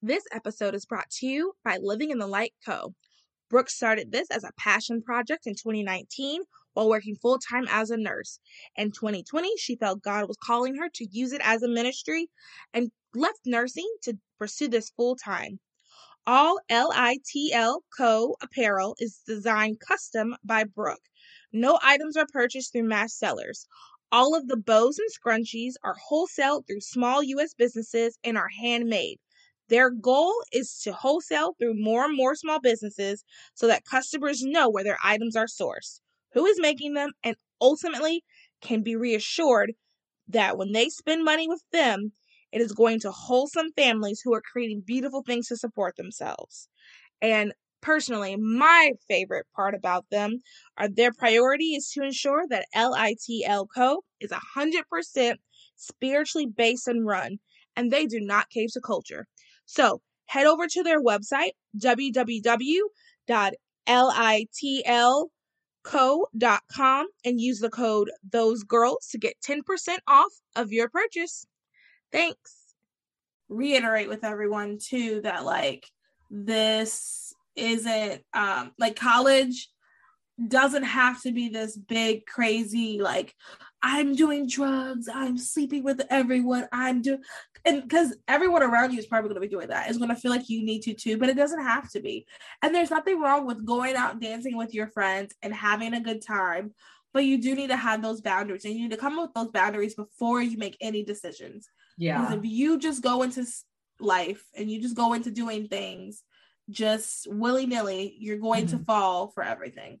This episode is brought to you by Living in the Light Co. Brooke started this as a passion project in 2019 while working full time as a nurse. In 2020, she felt God was calling her to use it as a ministry and left nursing to pursue this full time. All LITL Co. apparel is designed custom by Brooke. No items are purchased through mass sellers. All of the bows and scrunchies are wholesale through small U.S. businesses and are handmade. Their goal is to wholesale through more and more small businesses so that customers know where their items are sourced, who is making them, and ultimately can be reassured that when they spend money with them, it is going to wholesome families who are creating beautiful things to support themselves. And personally, my favorite part about them are their priority is to ensure that LITL Co. is 100% spiritually based and run, and they do not cave to culture. So head over to their website, www.litlco.com, and use the code Those Girls to get 10% off of your purchase. Thanks. Reiterate with everyone too that like this isn't um like college doesn't have to be this big crazy like I'm doing drugs, I'm sleeping with everyone, I'm doing and because everyone around you is probably going to be doing that, is going to feel like you need to too, but it doesn't have to be. And there's nothing wrong with going out dancing with your friends and having a good time, but you do need to have those boundaries and you need to come up with those boundaries before you make any decisions. Yeah. Because if you just go into life and you just go into doing things just willy nilly, you're going mm-hmm. to fall for everything.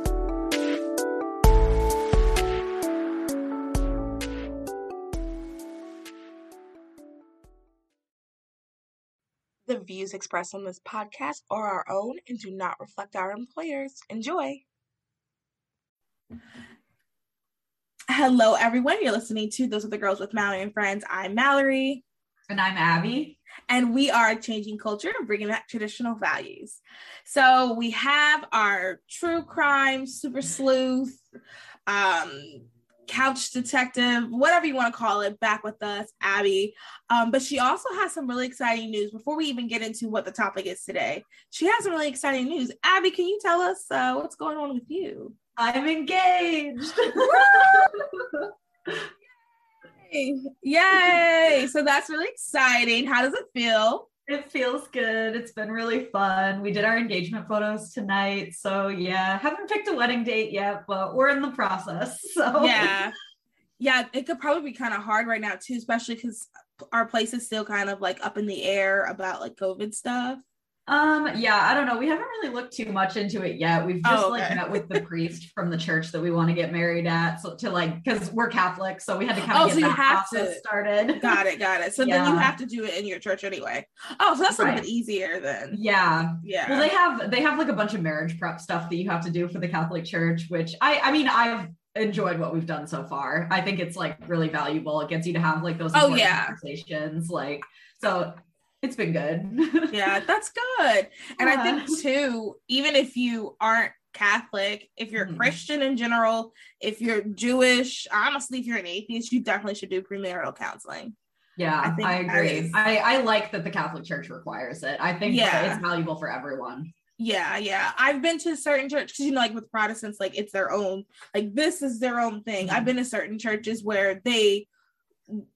Views expressed on this podcast are our own and do not reflect our employers. Enjoy. Hello, everyone. You're listening to Those Other Girls with Mallory and Friends. I'm Mallory. And I'm Abby. And we are changing culture and bringing back traditional values. So we have our true crime, super sleuth, um, couch detective, whatever you want to call it, back with us, Abby. Um, but she also has some really exciting news before we even get into what the topic is today. She has some really exciting news. Abby, can you tell us uh, what's going on with you? I'm engaged. Yay! Yay! So that's really exciting. How does it feel? It feels good. It's been really fun. We did our engagement photos tonight. So, yeah, haven't picked a wedding date yet, but we're in the process. So, yeah. Yeah, it could probably be kind of hard right now, too, especially because our place is still kind of like up in the air about like COVID stuff. Um, yeah, I don't know. We haven't really looked too much into it yet. We've just oh, okay. like met with the priest from the church that we want to get married at. So to like because we're Catholic, so we had to kind of oh, get so that process to, started. Got it, got it. So yeah. then you have to do it in your church anyway. Oh, so that's right. a little bit easier then. Yeah. Yeah. Well, they have they have like a bunch of marriage prep stuff that you have to do for the Catholic Church, which I I mean I've enjoyed what we've done so far. I think it's like really valuable. It gets you to have like those oh yeah conversations. Like so it's been good. yeah, that's good. And yeah. I think too, even if you aren't Catholic, if you're mm-hmm. Christian in general, if you're Jewish, honestly, if you're an atheist, you definitely should do premarital counseling. Yeah, I, think I agree. I, I like that the Catholic Church requires it. I think yeah. it's valuable for everyone. Yeah, yeah. I've been to certain churches, you know, like with Protestants, like it's their own, like this is their own thing. Mm-hmm. I've been to certain churches where they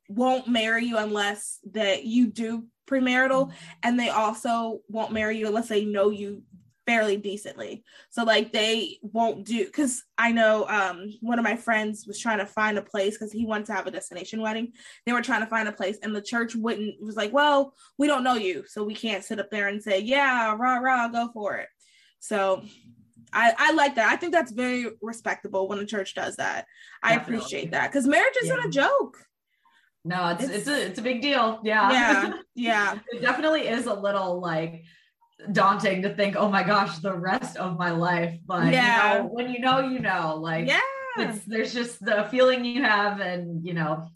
won't marry you unless that you do premarital and they also won't marry you unless they know you fairly decently so like they won't do because i know um one of my friends was trying to find a place because he wanted to have a destination wedding they were trying to find a place and the church wouldn't was like well we don't know you so we can't sit up there and say yeah rah rah go for it so I, I like that. I think that's very respectable when a church does that. I Definitely. appreciate that because marriage isn't yeah. a joke. No, it's, it's it's a it's a big deal. Yeah. Yeah. Yeah. it definitely is a little like daunting to think, oh my gosh, the rest of my life. But yeah. you know, when you know, you know, like yeah. it's there's just the feeling you have and you know,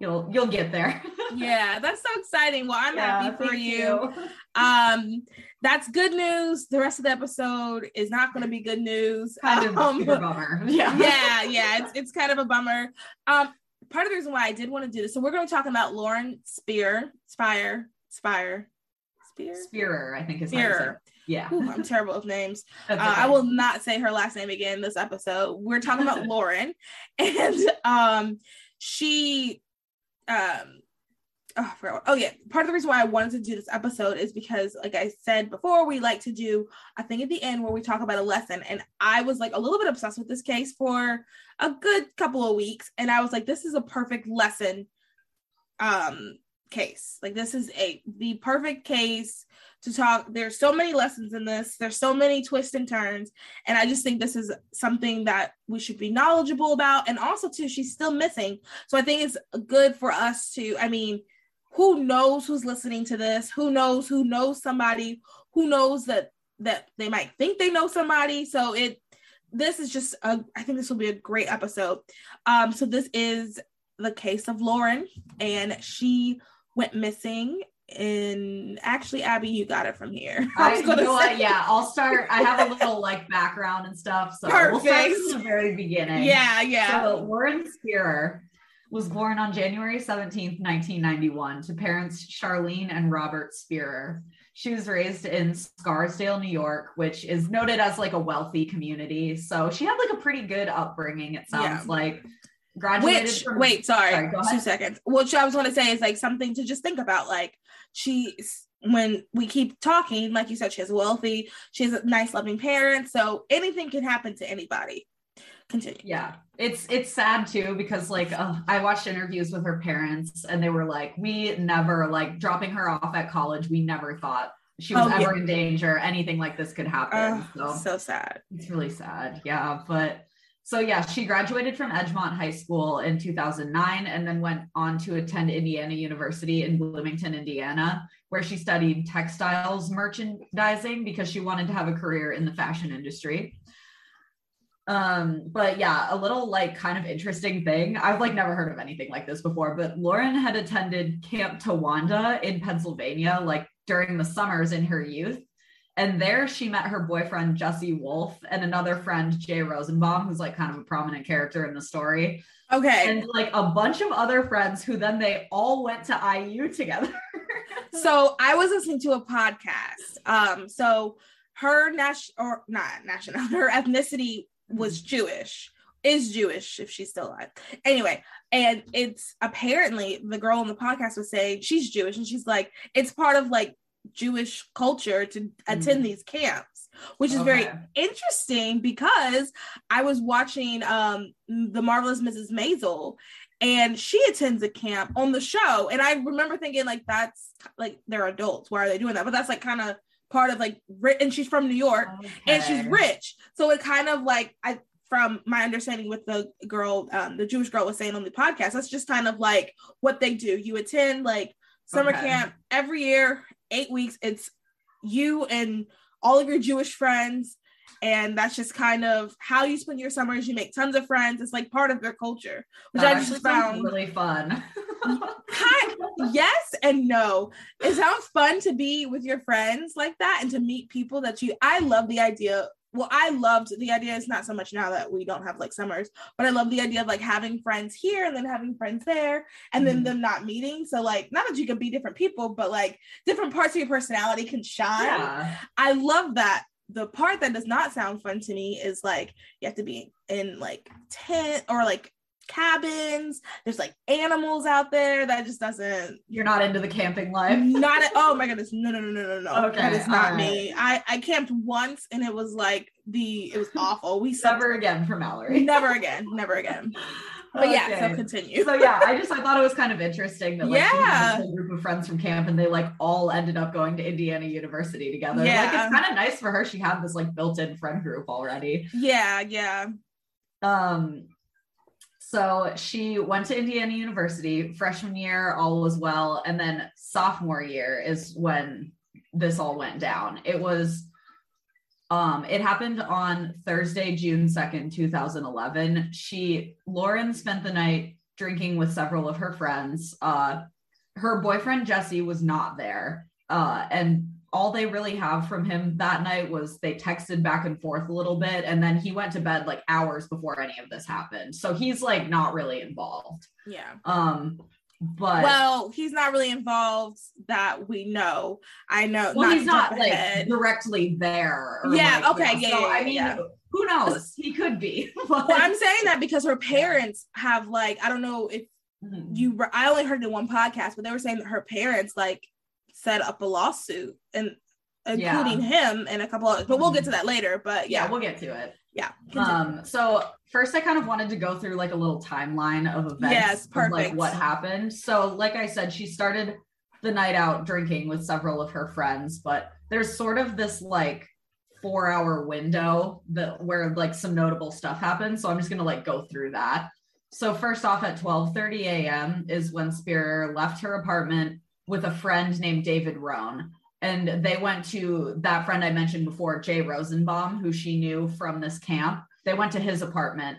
you'll you'll get there. yeah, that's so exciting. Well, I'm yeah, happy for you. you. Um, that's good news. The rest of the episode is not going to be good news. Kind of a bummer. Yeah, yeah, yeah. It's it's kind of a bummer. Um, part of the reason why I did want to do this, so we're going to talk about Lauren Spear, Spire, Spire, Spear, Spearer, I think is Spearer. Yeah, Ooh, I'm terrible with names. Uh, I will not say her last name again this episode. We're talking about Lauren, and um, she um oh, oh yeah part of the reason why i wanted to do this episode is because like i said before we like to do a thing at the end where we talk about a lesson and i was like a little bit obsessed with this case for a good couple of weeks and i was like this is a perfect lesson um case. Like this is a the perfect case to talk there's so many lessons in this there's so many twists and turns and i just think this is something that we should be knowledgeable about and also too she's still missing. So i think it's good for us to i mean who knows who's listening to this? Who knows? Who knows somebody? Who knows that that they might think they know somebody? So it this is just a i think this will be a great episode. Um so this is the case of lauren and she went missing and actually abby you got it from here. I, I you know what yeah i'll start i have a little like background and stuff so Perfect. we'll start from the very beginning. Yeah yeah. So lauren spierer was born on january 17th 1991 to parents charlene and robert spierer she was raised in scarsdale new york which is noted as like a wealthy community. So she had like a pretty good upbringing it sounds yeah. like. Graduated which from, wait sorry, sorry two seconds. What i was going to say is like something to just think about like she when we keep talking like you said she has wealthy she has a nice loving parents so anything can happen to anybody continue yeah it's it's sad too because like uh, i watched interviews with her parents and they were like we never like dropping her off at college we never thought she was oh, ever yeah. in danger anything like this could happen so, so sad it's really sad yeah but so yeah, she graduated from Edgemont High School in 2009 and then went on to attend Indiana University in Bloomington, Indiana, where she studied textiles merchandising because she wanted to have a career in the fashion industry. Um, but yeah, a little like kind of interesting thing. I've like never heard of anything like this before, but Lauren had attended Camp Towanda in Pennsylvania like during the summers in her youth. And there she met her boyfriend, Jesse Wolff, and another friend, Jay Rosenbaum, who's like kind of a prominent character in the story. Okay. And like a bunch of other friends who then they all went to IU together. so I was listening to a podcast. Um, so her national or not national, her ethnicity was mm-hmm. Jewish is Jewish if she's still alive. Anyway, and it's apparently the girl on the podcast was saying she's Jewish and she's like, it's part of like Jewish culture to attend mm. these camps, which is okay. very interesting because I was watching um the marvelous Mrs. Maisel and she attends a camp on the show and I remember thinking like that's like they're adults why are they doing that but that's like kind of part of like and she's from New York okay. and she's rich so it kind of like I from my understanding with the girl um the Jewish girl was saying on the podcast that's just kind of like what they do you attend like summer okay. camp every year eight weeks. It's you and all of your Jewish friends. And that's just kind of how you spend your summers. You make tons of friends. It's like part of their culture, which that I just found really fun. Hi, yes and no. It sounds fun to be with your friends like that and to meet people that you. I love the idea well, I loved the idea. It's not so much now that we don't have like summers, but I love the idea of like having friends here and then having friends there and then mm-hmm. them not meeting. So, like, not that you can be different people, but like different parts of your personality can shine. Yeah. I love that. The part that does not sound fun to me is like you have to be in like tent or like cabins. There's like animals out there. That just doesn't. You're not into the camping life. Not at. Oh my goodness. No, no, no, no, no, no. Okay, that is not right. me. I I camped once and it was like the it was awful. We never again for Mallory. never again. Never again. But yeah, Okay. so continue. so yeah, I just I thought it was kind of interesting that like she had Yeah. this group of friends from camp and they like all ended up going to Indiana University together. Like Yeah. it's kind of nice for her. She had this like built-in friend group already. yeah, yeah. Um so she went to Indiana University freshman year, all was well, and then sophomore year is when this all went down. It was um it happened on Thursday, June 2nd, 2011. She Lauren spent the night drinking with several of her friends. Uh her boyfriend Jesse was not there. Uh and all they really have from him that night was they texted back and forth a little bit and then he went to bed like hours before any of this happened. So he's like not really involved. Yeah. Um but Well, he's not really involved that we know. I know. well, not he's not like ahead. directly there. Yeah, like, okay, yeah, So, yeah, I mean, yeah. who knows? He could be. but- Well, I'm saying that because her parents have like I don't know if Mhm. you I only heard it in one podcast, but they were saying that her parents like set up a lawsuit and including him and a couple others. But we'll get to that later. But yeah, yeah, we'll get to it. yeah. continue. Um, so first I kind of wanted to go through like a little timeline of events Yes, of, like perfect. what happened. So like I said, she started the night out drinking with several of her friends, but there's sort of this like four hour window that where like some notable stuff happens So I'm just gonna like go through that. So first off at 12:30 a.m. is when Spierer left her apartment with a friend named David Roan. And they went to that friend I mentioned before, Jay Rosenbaum, who she knew from this camp. They went to his apartment.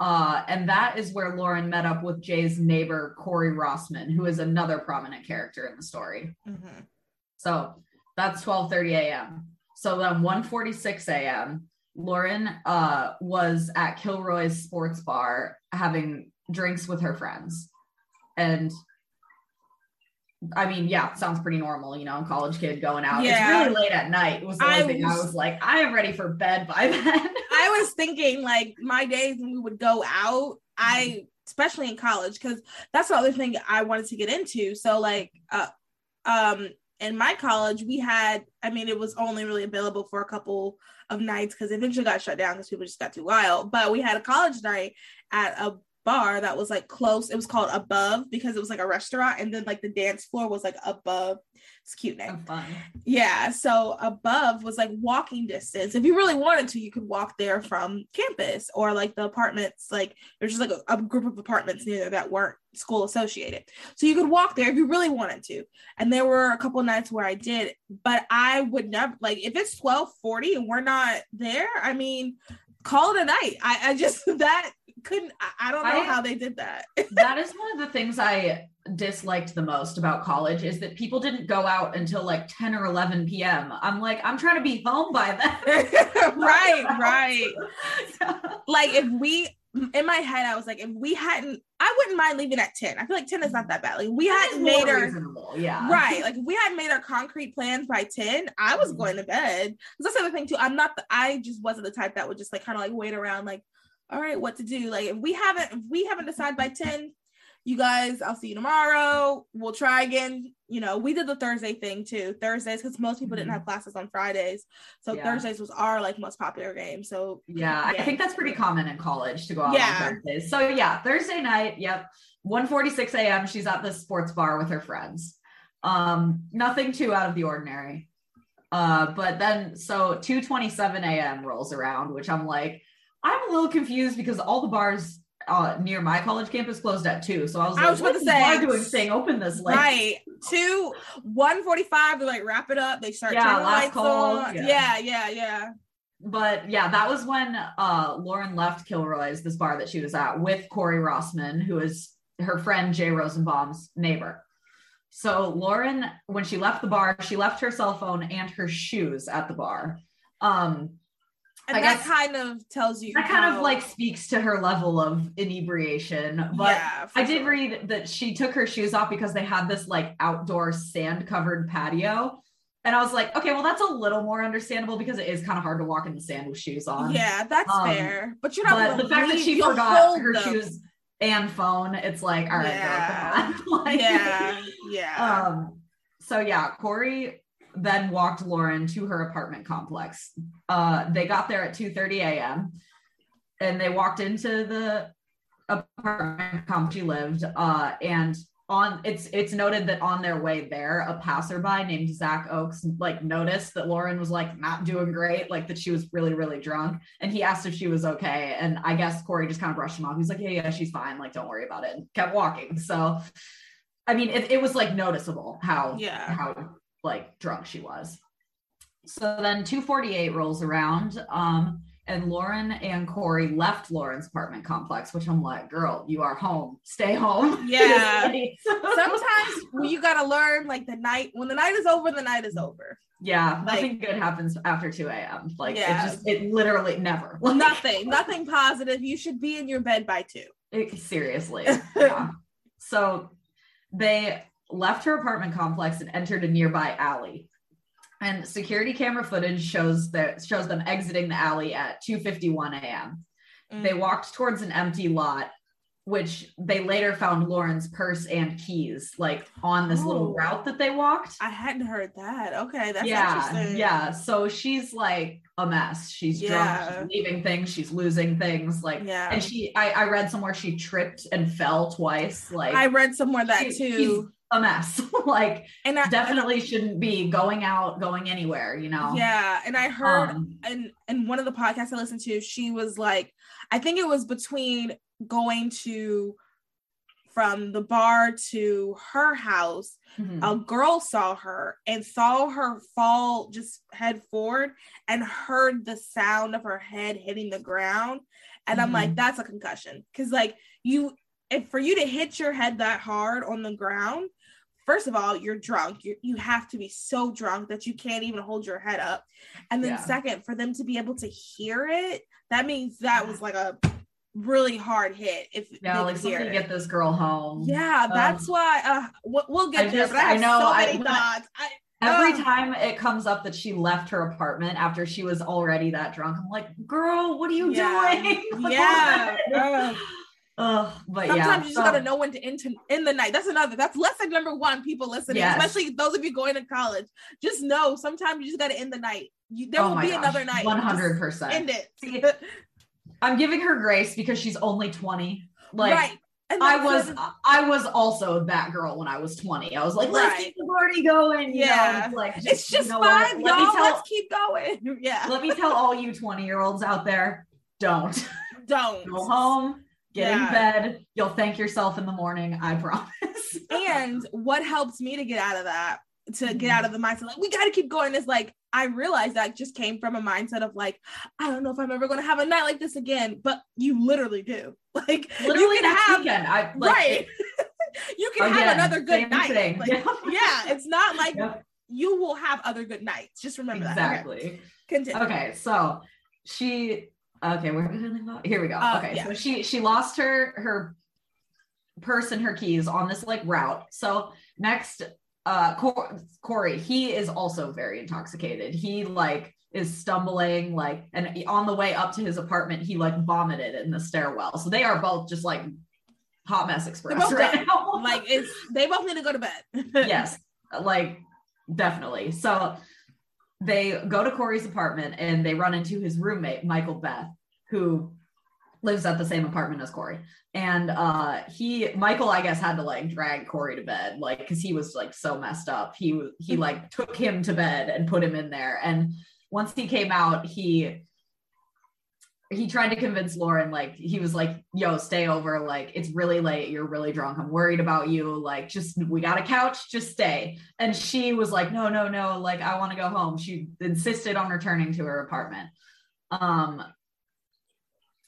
Uh, and that is where Lauren met up with Jay's neighbor, Corey Rossman, who is another prominent character in the story. Mhm. So that's 12:30 a.m. So then 1:46 a.m. Lauren uh, was at Kilroy's sports bar having drinks with her friends, and I mean, yeah, sounds pretty normal, you know, college kid going out. Yeah. It's really late at night. It was the I only thing I was- was like, I am ready for bed by then. I was thinking like my days when we would go out, I especially in college, because that's the other thing I wanted to get into. So like uh um in my college we had I mean it was only really available for a couple of nights because eventually got shut down because people just got too wild. But we had a college night at a bar that was like close. It was called Above because it was like a restaurant and then like the dance floor was like above. It's a cute name. Yeah, so above was like walking distance. If you really wanted to, you could walk there from campus or like the apartments. Like there's just like a, a group of apartments near there that weren't school associated. So you could walk there if you really wanted to. And there were a couple nights where I did, but I would never like if it's 1240 and we're not there, I mean, call it a night. I, I just that couldn't I, I don't know I- how they did that. that is one of the things I disliked the most about college is that people didn't go out until like 10 or 11 p.m. I'm like, I'm trying to be home by then. right, right. like if we in my head i was like if we hadn't i wouldn't mind leaving at 10 i feel like 10 is not that bad like we hadn't made our reasonable, yeah. right like if we hadn't made our concrete plans by 10 i was Mhm. going to bed. that's the other thing too i'm not the, i just wasn't the type that would just like kind of like wait around like all right what to do like if we haven't if we haven't decided by 10 you guys i'll see you tomorrow we'll try again you know we did the thursday thing too thursdays because most people didn't Mhm. have classes on fridays so Yeah. thursdays was our like most popular game so Yeah, Yeah. I think that's pretty common in college to go out Yeah. on Thursdays. So yeah, Thursday night, yep. 1:46 a.m. She's at the sports bar with her friends. Um, nothing too out of the ordinary. Uh, but then so 2:27 a.m. rolls around, which I'm like, I'm a little confused because all the bars uh, near my college campus closed at two. So I was I like, was to this say, bar doing staying open this late? right two 145 they like wrap it up they start Yeah, last call, yeah. yeah yeah yeah but yeah, that was when uh Lauren left Kilroy's, this bar that she was at, with Corey Rossman, who is her friend Jay Rosenbaum's neighbor. So Lauren, when she left the bar, she left her cell phone and her shoes at the bar. Um, and that kind of tells you that kind of like speaks to her level of inebriation. But yeah, I did sure. read that she took her shoes off because they had this like outdoor sand covered patio. And I was like, okay, well, that's a little more understandable because it is kind of hard to walk in the sand with shoes on. yeah that's Um, fair but you're not But the fact that she forgot her them. shoes and phone, it's like, all right, Yeah. girl, come on. Like- yeah yeah Um, so yeah, Corey then walked Lauren to her apartment complex. Uh, they got there at 2 30 a.m. and they walked into the apartment complex she lived, uh, and on it's it's noted that on their way there, a passerby named Zach Oakes like noticed that Lauren was like not doing great, like that she was really really drunk, and he asked if she was okay, and I guess Corey just kind of brushed him off. He's like, yeah yeah she's fine, like don't worry about it, and kept walking. So, I mean, it, it was like noticeable how Yeah. how like drunk she was. So then 248 rolls around. Um, and Lauren and Corey left Lauren's apartment complex, which I'm like, girl, you are home. Stay home. Yeah. Sometimes you gotta learn like the night when the night is over, the night is over. yeah, Like- nothing good happens after 2 a.m. Like Yeah. it just it literally never. Like, nothing, nothing positive. You should be in your bed by two. it- seriously. Yeah. so they left her apartment complex and entered a nearby alley. And security camera footage shows that shows them exiting the alley at 2:51 a.m. Mm. They walked towards an empty lot, which they later found Lauren's purse and keys, like on this Oh. little route that they walked. I hadn't heard that. Okay, that's yeah, interesting. yeah. So she's like a mess. She's Yeah. drunk. She's leaving things. She's losing things. Like, Yeah. and she, I, I read somewhere she tripped and fell twice. Like, I read somewhere that she- too. A mess. like, And I definitely shouldn't be going out, going anywhere. You know. Yeah, and I heard Um, and and one of the podcasts I listened to, she was like, I think it was between going to from the bar to her house, mhm. a girl saw her and saw her fall just head forward and heard the sound of her head hitting the ground. And I'm like, that's a concussion. Cause like you and for you to hit your head that hard on the ground, first of all, you're drunk. You you have to be so drunk that you can't even hold your head up. And then Yeah. second, for them to be able to hear it, that means that was like a really hard hit. If yeah, like could hear it. get this girl home. Yeah, that's why. Uh, we'll, we'll get I there. just- but I, I know, so many I- thoughts. I, Every time it comes up that she left her apartment after she was already that drunk, I'm like, girl, what are you Yeah. doing? Like, yeah. Ugh, but Sometimes yeah. you just so- gotta know when to end to in the night. That's another. That's lesson number one. People listening, Yes. especially those of you going to college, just know sometimes you just gotta end the night. You, there Oh will be gosh, another night. Hundred percent. End it. See, I'm giving her grace because she's only 20. Like right. I was I was also that girl when I was 20. I was like, let's Right. keep the party going. You know, Yeah. it's like It's just you know fine, Let y'all. tell Let's keep going. Yeah. let me tell all you 20 year olds out there, don't Don't. go home, get Yeah. in bed. You'll thank yourself in the morning. I promise. and what helps me to get out of that to Mm-hmm. get out of the mindset like we got to keep going is like i realized that just came from a mindset of like i don't know if i'm ever going to have a night like this again but you literally do like Literally you can have weekend. I like right you can again, have another good night. Like, Yeah. yeah it's not like you will have other good nights just remember that exactly. continue Okay, so she okay, where did I leave? Here we go. Uh, okay, yeah. so she she lost her her purse and her keys on this like route. So next, uh, Cor- Corey, he is also very intoxicated. He like is stumbling like and on the way up to his apartment he like vomited in the stairwell so they are both just like hot mess express right now like it's they both need to go to bed yes, like definitely. So they go to Corey's apartment and they run into his roommate, Michael Beth, who lives at the same apartment as Corey. And uh he Michael, I guess, had to like drag Corey to bed, like because he was like so messed up. He he like took him to bed and put him in there. And once he came out, he he tried to convince Lauren, like, he was like, yo, stay over. Like, it's really late. You're really drunk. I'm worried about you. Like, just, we got a couch. Just stay. And she was like, no, no, no. Like, I want to go home. She insisted on returning to her apartment. Um,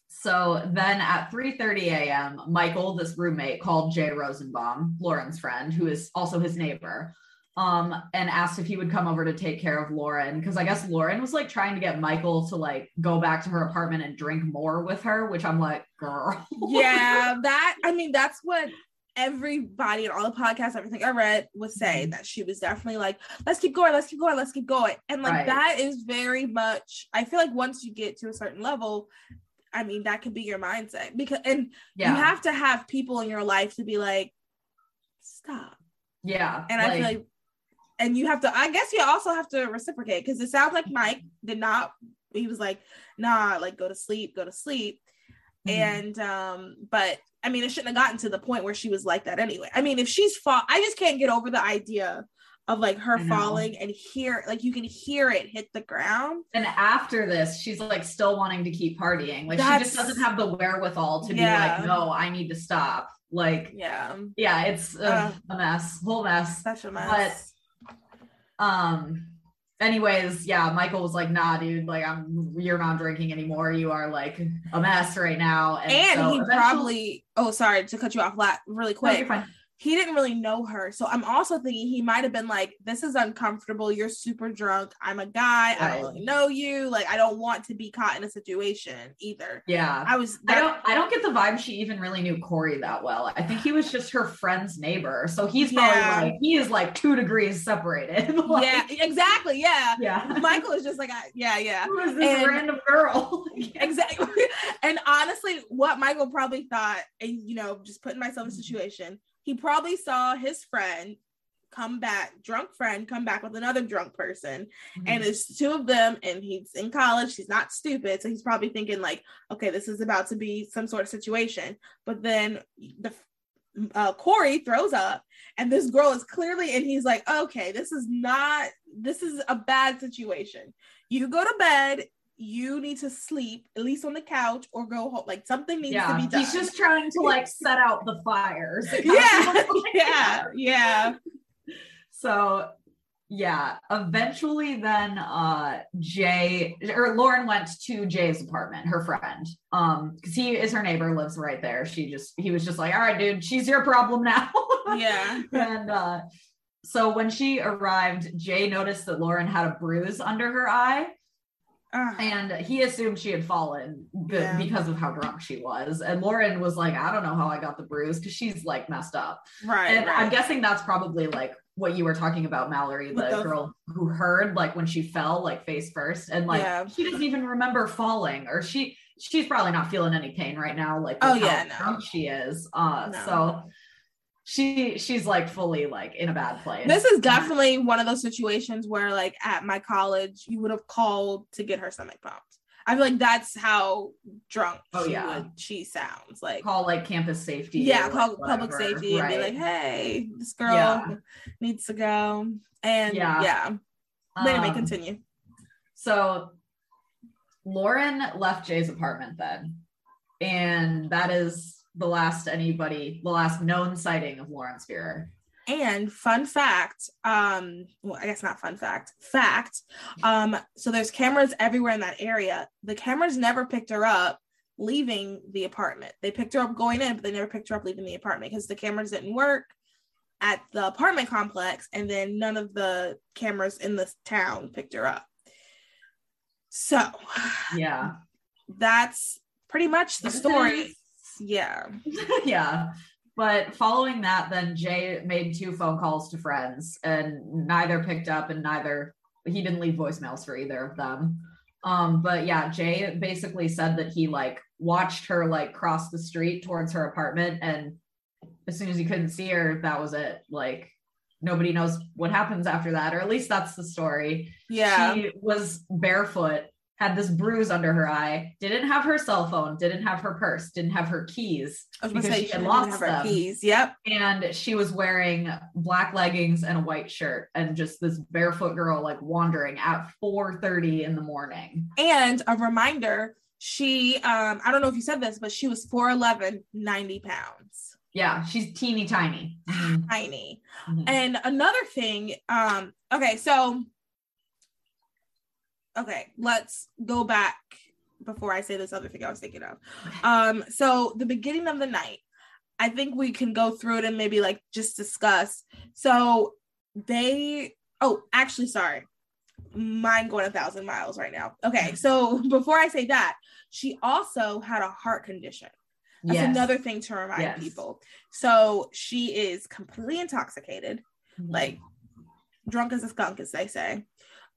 so then at 3:30 a.m., Michael, this roommate, called Jay Rosenbaum, Lauren's friend, who is also his neighbor, um, and asked if he would come over to take care of Lauren. Because I guess Lauren was like trying to get Michael to like go back to her apartment and drink more with her, which I'm like, girl. yeah, that I mean, that's what everybody in all the podcasts, everything I read was Mm-hmm. saying that she was definitely like, let's keep going, let's keep going, let's keep going. And like Right. that is very much, I feel like once you get to a certain level, I mean, that could be your mindset because and yeah. you have to have people in your life to be like, stop. yeah. And I feel like and you have to, I guess you also have to reciprocate because it sounds like Mike did not, he was like, nah, like go to sleep, go to sleep. Mhm. And um, but I mean, it shouldn't have gotten to the point where she was like that anyway. I mean, if she's fall, I just can't get over the idea of like her falling and hear like you can hear it hit the ground. And after this, she's like still wanting to keep partying. Like That's, she just doesn't have the wherewithal to yeah. be like, no, I need to stop. Like, yeah, yeah, it's a, uh, a mess, whole mess. Such a mess. But um, anyways, yeah, Michael was like, nah, dude, like I'm you're not drinking anymore. You are like a mess right now. And, and so he probably oh sorry to cut you off really quick. No, he didn't really know her. So I'm also thinking he might have been like, this is uncomfortable. You're super drunk. I'm a guy. I don't really know you. Like, I don't want to be caught in a situation either. Yeah. I was that- I don't I don't get the vibe she even really knew Corey that well. I think he was just her friend's neighbor. So he's probably yeah. like he is like two degrees separated. like, yeah, exactly. Yeah. Yeah. Michael is just like yeah, yeah. Who is this and, random girl? exactly. and honestly, what Michael probably thought, and you know, just putting myself in a situation he probably saw his friend come back, drunk friend, come back with another drunk person. Mm-hmm. And it's two of them, and he's in college. He's not stupid. So he's probably thinking, like, okay, this is about to be some sort of situation. But then the uh, Corey throws up, and this girl is clearly, and he's like, okay, this is not, this is a bad situation. You go to bed you need to sleep at least on the couch or go home. Like something needs yeah. to be done. He's just trying to like set out the fires. yeah, yeah, yeah. So yeah, eventually then uh Jay or Lauren went to Jay's apartment, her friend. Um, because he is her neighbor, lives right there. She just he was just like, All right, dude, she's your problem now. yeah. and uh so when she arrived, Jay noticed that Lauren had a bruise under her eye and he assumed she had fallen yeah. because of how drunk she was. And Lauren was like, I don't know how I got the bruise because she's like messed up. Right. And right. I'm guessing that's probably like what you were talking about, Mallory, the, the, girl who heard like when she fell like face first. And like yeah. she doesn't even remember falling or she she's probably not feeling any pain right now, like oh yeah, no. drunk she is. Uh no. so she she's like fully like in a bad place. This is definitely one of those situations where like at my college you would have called to get her stomach pumped. I feel like that's how drunk oh, she yeah. would, she sounds like call like campus safety. Yeah, call like public safety right. and be like, hey, this girl yeah. needs to go. And yeah, yeah. Um, anyway, continue. So Lauren left Jay's apartment then. And that is the last anybody, the last known sighting of Lauren Spierer. And fun fact, um, well, I guess not fun fact, fact. Um, so there's cameras everywhere in that area. The cameras never picked her up leaving the apartment. They picked her up going in, but they never picked her up leaving the apartment because the cameras didn't work at the apartment complex, and then none of the cameras in the town picked her up. So, yeah, that's pretty much the story. Yeah. yeah. But following that, then Jay made two phone calls to friends and neither picked up and neither he didn't leave voicemails for either of them. Um, but yeah, Jay basically said that he like watched her like cross the street towards her apartment and as soon as he couldn't see her, that was it. Like nobody knows what happens after that, or at least that's the story. Yeah. She was barefoot had this bruise under her eye, didn't have her cell phone, didn't have her purse, didn't have her keys because say, she had lost them. keys. Yep. And she was wearing black leggings and a white shirt and just this barefoot girl like wandering at 4:30 in the morning. And a reminder, she um I don't know if you said this, but she was 4'11, 90 pounds. Yeah, she's teeny tiny. Tiny. Mm-hmm. And another thing, um, okay, so okay, let's go back before I say this other thing I was thinking of. Um, so the beginning of the night, I think we can go through it and maybe like just discuss. So they, oh, actually, sorry, mine going a thousand miles right now. Okay, so before I say that, she also had a heart condition. That's yes. another thing to remind yes. people. So she is completely intoxicated, mm-hmm. like drunk as a skunk, as they say.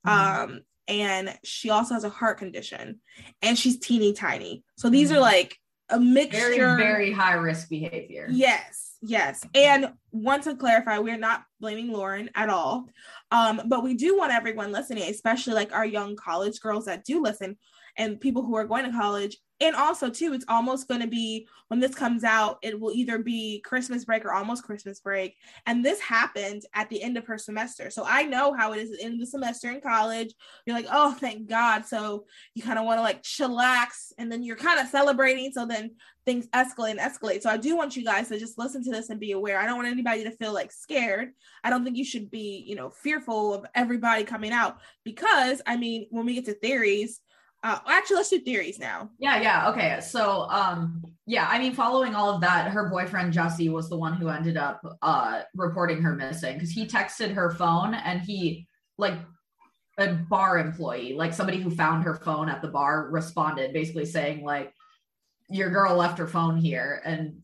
Mm-hmm. Um, and she also has a heart condition and she's teeny tiny. So these are mm-hmm. like a mixture very very high risk behavior. Yes, yes. And want to clarify, we're not blaming Lauren at all. Um, but we do want everyone listening, especially like our young college girls that do listen and people who are going to college, and also too it's almost going to be when this comes out it will either be christmas break or almost christmas break. And this happened at the end of her semester. So i know how it is at the end of the semester in college. You're like oh thank god. So you kind of want to like chillax and then you're kind of celebrating. So then things escalate and escalate. So i do want you guys to just listen to this and be aware. I don't want anybody to feel like scared. I don't think you should be you know fearful of everybody coming out. Because i mean when we get to theories uh, actually, let's do theories now. Yeah, yeah. Okay. So, um, yeah, I mean, following all of that, her boyfriend Jesse was the one who ended up uh reporting her missing because he texted her phone and he like a bar employee, like somebody who found her phone at the bar, responded basically saying like your girl left her phone here and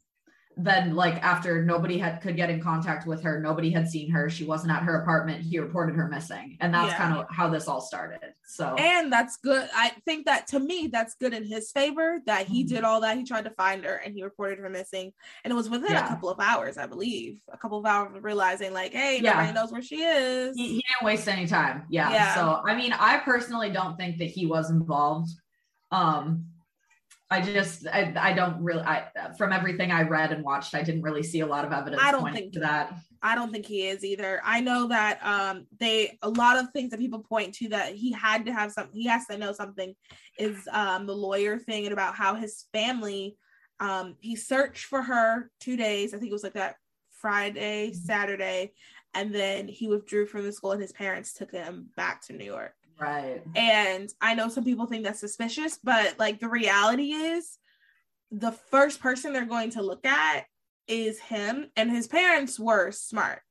then like after nobody had could get in contact with her nobody had seen her she wasn't at her apartment he reported her missing and that's yeah. kind of how this all started so and that's good i think that to me that's good in his favor that he mm-hmm. did all that he tried to find her and he reported her missing and it was within yeah. a couple of hours i believe a couple of hours of realizing like hey yeah. nobody knows where she is he, he didn't waste any time yeah. yeah so i mean i personally don't think that he was involved um I just I, I don't really I from everything I read and watched I didn't really see a lot of evidence I don't think to that. I don't think he is either. I know that um they a lot of things that people point to that he had to have something he has to know something is um the lawyer thing and about how his family um he searched for her 2 days I think it was like that Friday, mm-hmm. Saturday and then he withdrew from the school and his parents took him back to New York. Right. And I know some people think that's suspicious, but like the reality is the first person they're going to look at is him and his parents were smart.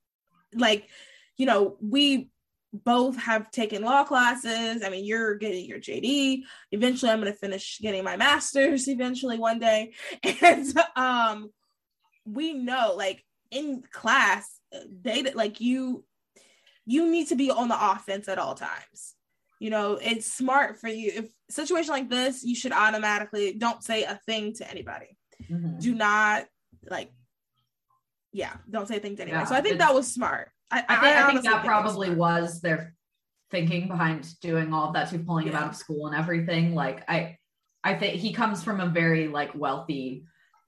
Like, you know, we both have taken law classes. I mean, you're getting your JD. Eventually I'm going to finish getting my masters eventually one day. And um we know like in class they like you you need to be on the offense at all times you know it's smart for you. If situation like this you should automatically don't say a thing to anybody. Mm-hmm. do not like yeah don't say a thing to anybody. Yeah, so i think that was smart. I, I, think, I, I think that probably was, was their thinking behind doing all of that too pulling yeah. him out of school and everything. Like i i think he comes from a very like wealthy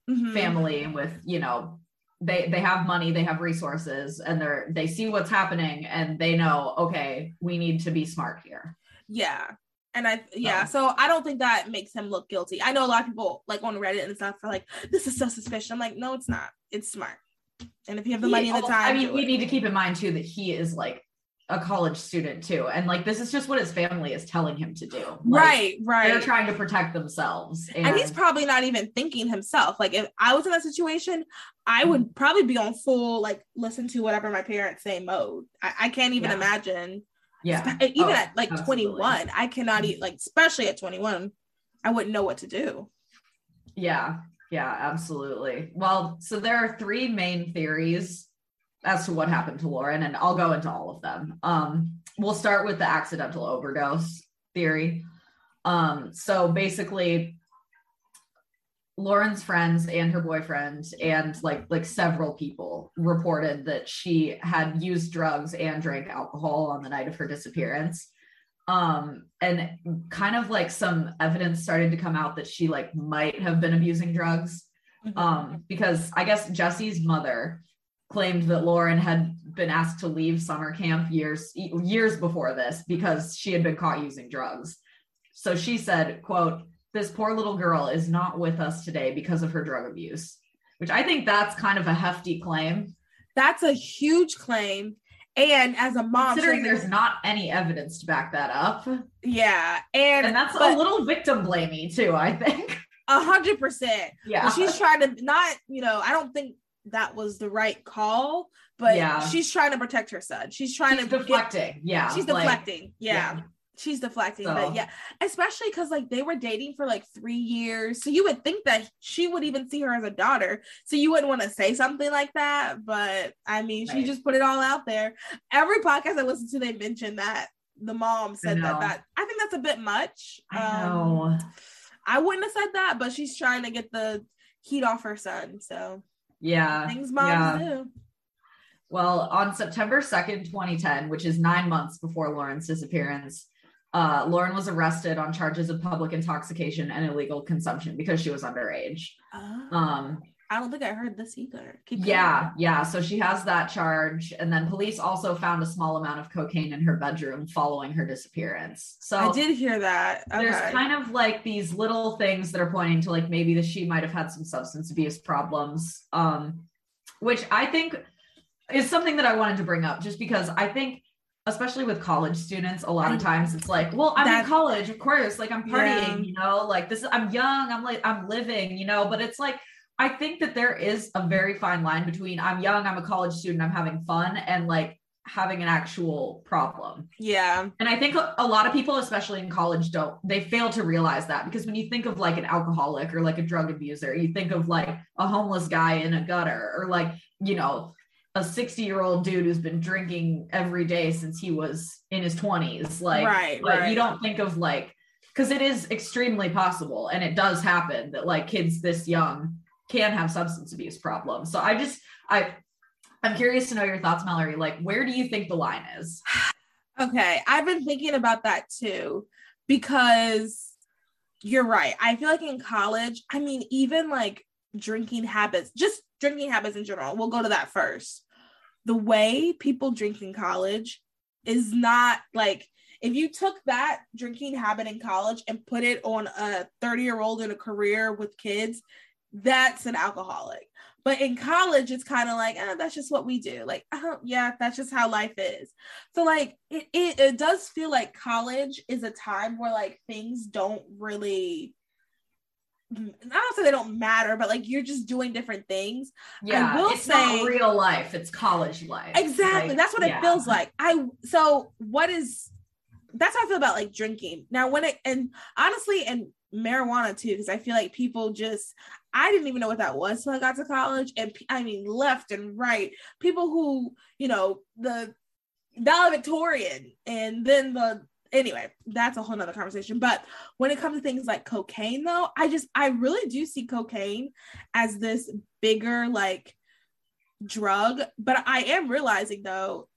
mm-hmm. family with you know they they have money they have resources and they're they see what's happening and they know okay we need to be smart here yeah. And I yeah, oh. so I don't think that makes him look guilty. I know a lot of people like on Reddit and stuff are like, this is so suspicious. I'm like, no, it's not. It's smart. And if you have the he, money and the time, I mean, we need to keep in mind too that he is like a college student too. And like this is just what his family is telling him to do. Like, right, right. They're trying to protect themselves. And... and, he's probably not even thinking himself. Like if I was in that situation, I would mm-hmm. probably be on full like listen to whatever my parents say mode. I, I can't even yeah. imagine yeah. Even oh, at like absolutely. 21, I cannot eat like especially at 21, I wouldn't know what to do. Yeah. Yeah, absolutely. Well, so there are three main theories as to what happened to Lauren, and I'll go into all of them. Um, we'll start with the accidental overdose theory. Um, so basically, Lauren's friends and her boyfriend and like like several people reported that she had used drugs and drank alcohol on the night of her disappearance. Um and kind of like some evidence started to come out that she like might have been abusing drugs. Mm-hmm. Um because I guess Jesse's mother claimed that Lauren had been asked to leave summer camp years years before this because she had been caught using drugs. So she said, quote, this poor little girl is not with us today because of her drug abuse, which I think that's kind of a hefty claim. That's a huge claim. And as a mom, considering there's not any evidence to back that up. Yeah. And, and that's a little victim blamey too, I think. A hundred percent. Yeah. she's trying to not, you know, I don't think that was the right call, but yeah. she's trying to protect her son. She's trying she's to deflecting. Get, yeah. She's deflecting. Like, yeah. yeah she's deflecting so. but yeah especially because like they were dating for like three years so you would think that she would even see her as a daughter so you wouldn't want to say something like that but i mean right. she just put it all out there every podcast i listen to they mention that the mom said that that i think that's a bit much I know. Um, i wouldn't have said that but she's trying to get the heat off her son so yeah things moms yeah. do well, on September 2nd, 2010, which is nine months before Lauren's disappearance, uh, Lauren was arrested on charges of public intoxication and illegal consumption because she was underage. Oh, Um, I don't think I heard this either. Keep yeah, going. yeah. So she has that charge. And then police also found a small amount of cocaine in her bedroom following her disappearance. So I did hear that. there's kind of like these little things that are pointing to like maybe that she might have had some substance abuse problems. Um, which I think is something that I wanted to bring up just because I think especially with college students, a lot of times it's like, well, I'm That- in college, of course, like I'm partying, Yeah. you know, like this I'm young, I'm like I'm living, you know, but it's like I think that there is a very fine line between I'm young, I'm a college student, I'm having fun, and like having an actual problem. Yeah. And I think a lot of people, especially in college, don't they fail to realize that because when you think of like an alcoholic or like a drug abuser, you think of like a homeless guy in a gutter or like, you know, a 60 year old dude who's been drinking every day since he was in his 20s. Like, Right, but right. you don't think of like, because it is extremely possible and it does happen that like kids this young can have substance abuse problems. So I just, I, I'm curious to know your thoughts, Mallory. Like, where do you think the line is? Okay, I've been thinking about that too because you're right. I feel like in college, I mean, even like drinking habits, just drinking habits in general, we'll go to that first. The way people drink in college is not like if you took that drinking habit in college and put it on a 30 year old in a career with kids, that's an alcoholic. But in college, it's kind of like, eh, that's just what we do. Like, oh, yeah, that's just how life is. So like it, it it does feel like college is a time where like things don't really I don't say they don't matter, but like you're just doing different things. Yeah, will it's say- not real life; it's college life. Exactly. Like, that's what yeah. it feels like. I so what is that's how I feel about like drinking. Now when it and honestly and marijuana too, because I feel like people just I didn't even know what that was till I got to college. And I mean left and right. People who, you know, the valedictorian and then the anyway, that's a whole nother conversation. But when it comes to things like cocaine, though, I just I really do see cocaine as this bigger like drug. But I am realizing though,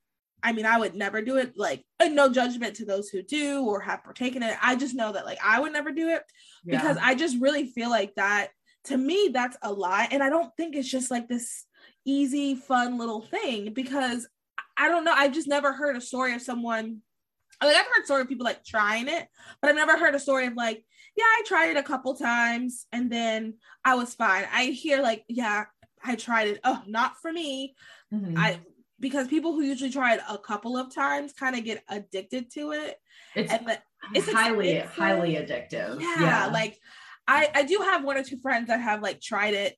I mean, I would never do it. Like, and no judgment to those who do or have partaken in it. I just know that like I would never do it Yeah. because I just really feel like that to me that's a lie and I don't think it's just like this easy fun little thing because I don't know I've just never heard a story of someone like I've heard story of people like trying it but I've never heard a story of like yeah I tried it a couple times and then I was fine I hear like yeah I tried it oh not for me Mhm. I because people who usually try it a couple of times kind of get addicted to it it's and the, it's highly, expensive. highly addictive. yeah, like I I do have one or two friends that have like tried it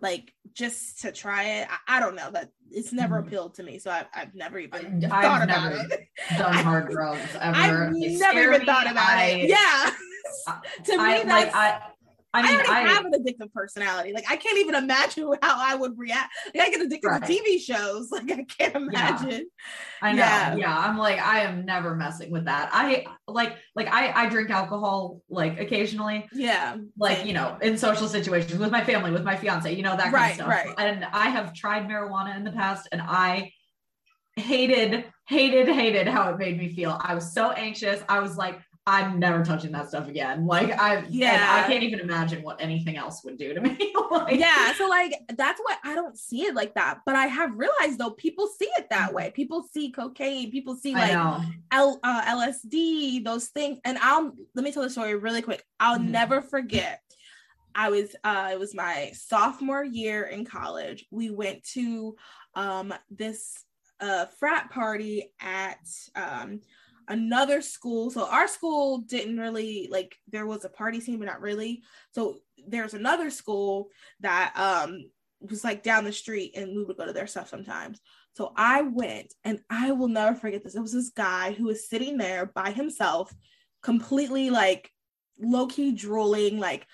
like just to try it. I, I don't know that it's never Mhm. appealed to me, so I've, I've never even I've thought about it. done hard drugs ever. I've They never even me. thought about I- it. Yeah, to me I that's. like I. I I, mean, already I, have an addictive personality. Like I can't even imagine how I would react. Like I get addicted Right. to TV shows. Like I can't imagine. I know. Yeah. Yeah. I'm like, I am never messing with that. I like, like I, I drink alcohol like occasionally, Yeah. like, you know, in social situations with my family, with my fiance, you know, that kind Right, of stuff. right. And I have tried marijuana in the past and I hated, hated, hated how it made me feel. I was so anxious. I was like, I'm never touching that stuff again. Like I, yeah. I can't even imagine what anything else would do to me. like, yeah so like that's why i don't see it like that but i have realized though people see it that way people see cocaine people see like. L, uh, lsd those things and i'll let me tell the story really quick i'll Mhm. never forget i was uh it was my sophomore year in college we went to um this uh frat party at um another school. So our school didn't really like there was a party scene but not really. So there's another school that um was like down the street and we would go to their stuff sometimes. So i went and i will never forget this. It was this guy who was sitting there by himself completely like low-key drooling like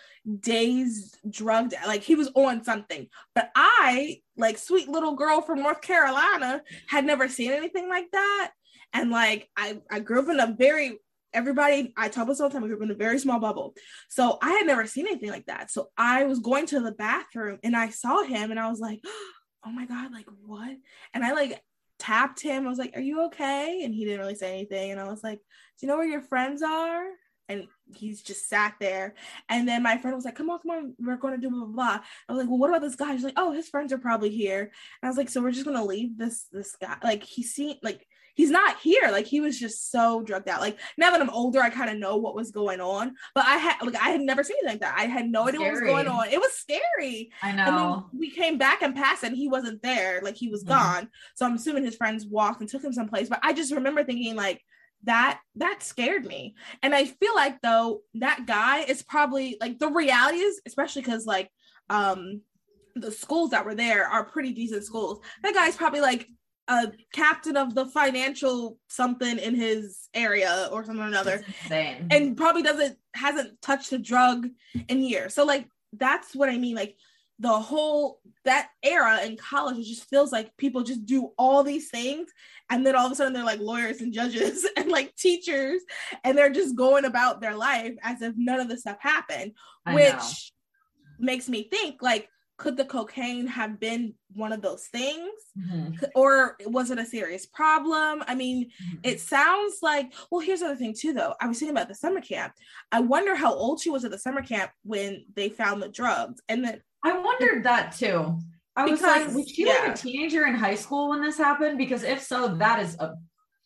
dazed drugged like he was on something. But i like sweet little girl from north carolina had never seen anything like that and like i i grew up in a very everybody i tell this all the time i grew up in a very small bubble so i had never seen anything like that so i was going to the bathroom and i saw him and i was like oh my god like what and i like tapped him. I was like, "Are you okay?" And he didn't really say anything. And I was like, "Do you know where your friends are?" And he's just sat there. And then my friend was like, "Come on, come on, we're going to do blah blah blah." I was like, "Well, what about this guy?" He's like, "Oh, his friends are probably here." And I was like, "So we're just gonna leave this this guy? Like he seemed like." He's not here. Like he was just so drugged out. Like now that I'm older, I kind of know what was going on. But I had like I had never seen anything like that. I had no idea what was going on. It was scary. I And then know. we came back and passed, and he wasn't there. Like he was Mhm. gone. So I'm assuming his friends walked and took him someplace. But I just remember thinking like that that scared me. And I feel like though that guy is probably like the reality is, especially because like um the schools that were there are pretty decent schools. That guy's probably like a captain of the financial something in his area or something or another and probably doesn't hasn't touched a drug in years. So like that's what I mean. Like the whole that era in college, it just feels like people just do all these things, and then all of a sudden they're like lawyers and judges and like teachers, and they're just going about their life as if none of this stuff happened, I which know. makes me think like could the cocaine have been one of those things Mhm. or was it a serious problem i mean Mhm. it sounds like well here's the other thing too though i was thinking about the summer camp i wonder how old she was at the summer camp when they found the drugs and then I wondered that too. I was like, was she yeah. like a teenager in high school when this happened? Because if so, that is a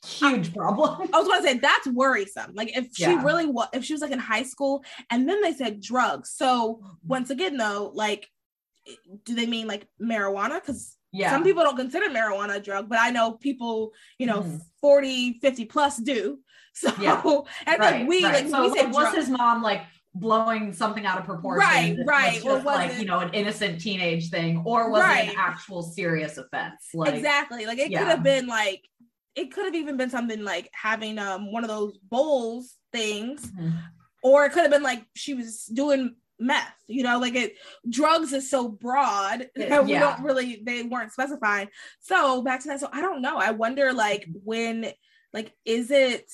huge problem. i was going to say that's worrisome like if she Yeah. really was if she was like in high school and then they said drugs so once again though like do they mean like marijuana because yeah. some people don't consider marijuana a drug but i know people you know Mhm. 40 50 plus do so Yeah. i think right, we right. like so we say like, was his mom like blowing something out of proportion? Right, right, or was like it- you know an innocent teenage thing, or was it an actual serious offense? Like exactly like it yeah. could have been like it could have even been something like having um one of those bowls things Mhm. or it could have been like she was doing meth you know like it drugs is so broad that we Yeah. don't really they weren't specifying so back to that so i don't know i wonder like when like is it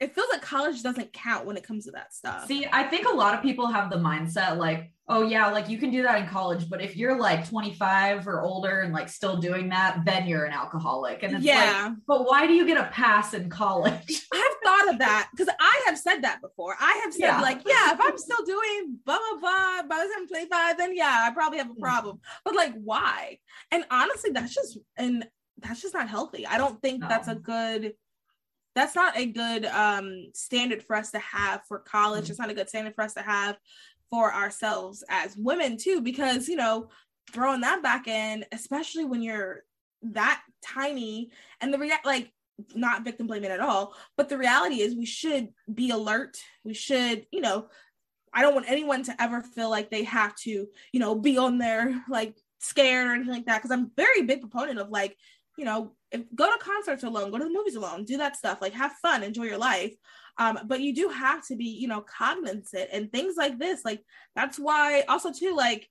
it feels like college doesn't count when it comes to that stuff See, I think a lot of people have the mindset like, oh yeah, like you can do that in college, but if you're like 25 or older and like still doing that, then you're an alcoholic. And it's like, yeah but why do you get a pass in college? I've thought of that because I have said that before. I have said Yeah. like, yeah, if I'm still doing blah blah blah by the time I'm 25, then yeah, I probably have a Hmm. problem. But like, why? And honestly, that's just and that's just not healthy. I don't think that's a good. That's not a good um standard for us to have for college. Hmm. It's not a good standard for us to have for ourselves as women too, because you know, throwing that back in, especially when you're that tiny, and the rea- like not victim blaming at all but the reality is we should be alert we should you know i don't want anyone to ever feel like they have to you know be on their like scared or anything like that because i'm very big proponent of like you know if, go to concerts alone go to the movies alone do that stuff like have fun enjoy your life um but you do have to be you know cognizant and things like this like that's why also too like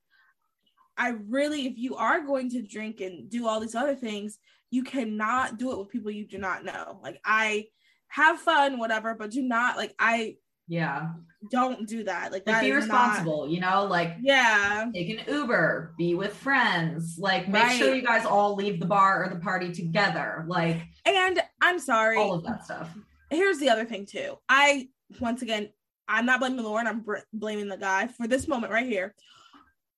i really if you are going to drink and do all these other things you cannot do it with people you do not know. Like I have fun, whatever, but do not like I yeah. don't do that. Like Like that be responsible, you know, like yeah. take an Uber, be with friends, like make sure you guys all leave the bar or the party together, like And I'm sorry. all of that stuff. Here's the other thing too. I once again, I'm not blaming Lauren. I'm br- blaming the guy for this moment right here.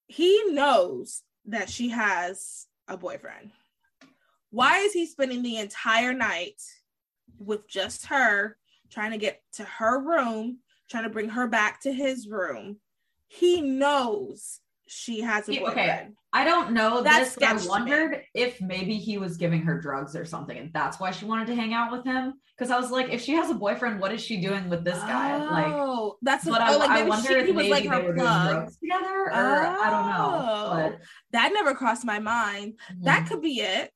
He knows that she has a boyfriend. Why is he spending the entire night with just her, trying to get to her room, trying to bring her back to his room? He knows she has a boyfriend. okay. I don't know That's this, but I sketch to me. wondered if maybe he was giving her drugs or something, and that's why she wanted to hang out with him. Because I was like, if she has a boyfriend, what is she doing with this guy? Like, oh, that's the, but oh, I, like I maybe wonder she, if he was maybe like they her were doing drugs together, or I don't know. Oh, that never crossed my mind. But That mm-hmm. could be it.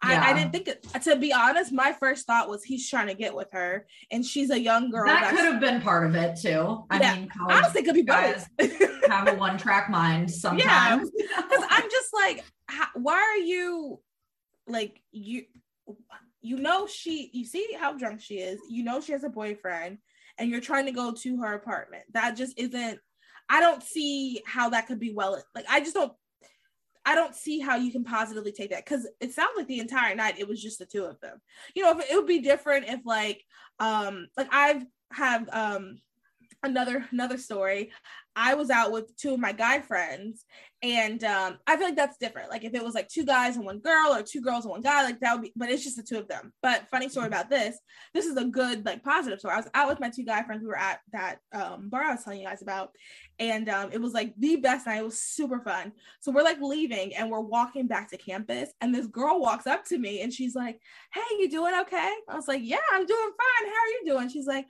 I, I didn't think it. To be honest, my first thought was he's trying to get with her, and she's a young girl. that could have been part of it too. I Yeah. mean, honestly could be both. have a one track mind sometimes. Because I'm just like, how, why are you like you? You know she. You see how drunk she is. You know she has a boyfriend, and you're trying to go to her apartment. That just isn't. I don't see how that could be well. Like I just don't. I don't see how you can positively take that because it sounds like the entire night it was just the two of them. You know, if it would be different if like um like I've have um another another story. I was out with two of my guy friends, and um, I feel like that's different. Like if it was like two guys and one girl, or two girls and one guy, like that would be. But it's just the two of them. But funny story about this. This is a good like positive story. I was out with my two guy friends. We were at that um, bar I was telling you guys about, and um, it was like the best night. It was super fun. So we're like leaving, and we're walking back to campus, and this girl walks up to me, and she's like, "Hey, you doing okay?" I was like, "Yeah, I'm doing fine. How are you doing?" She's like,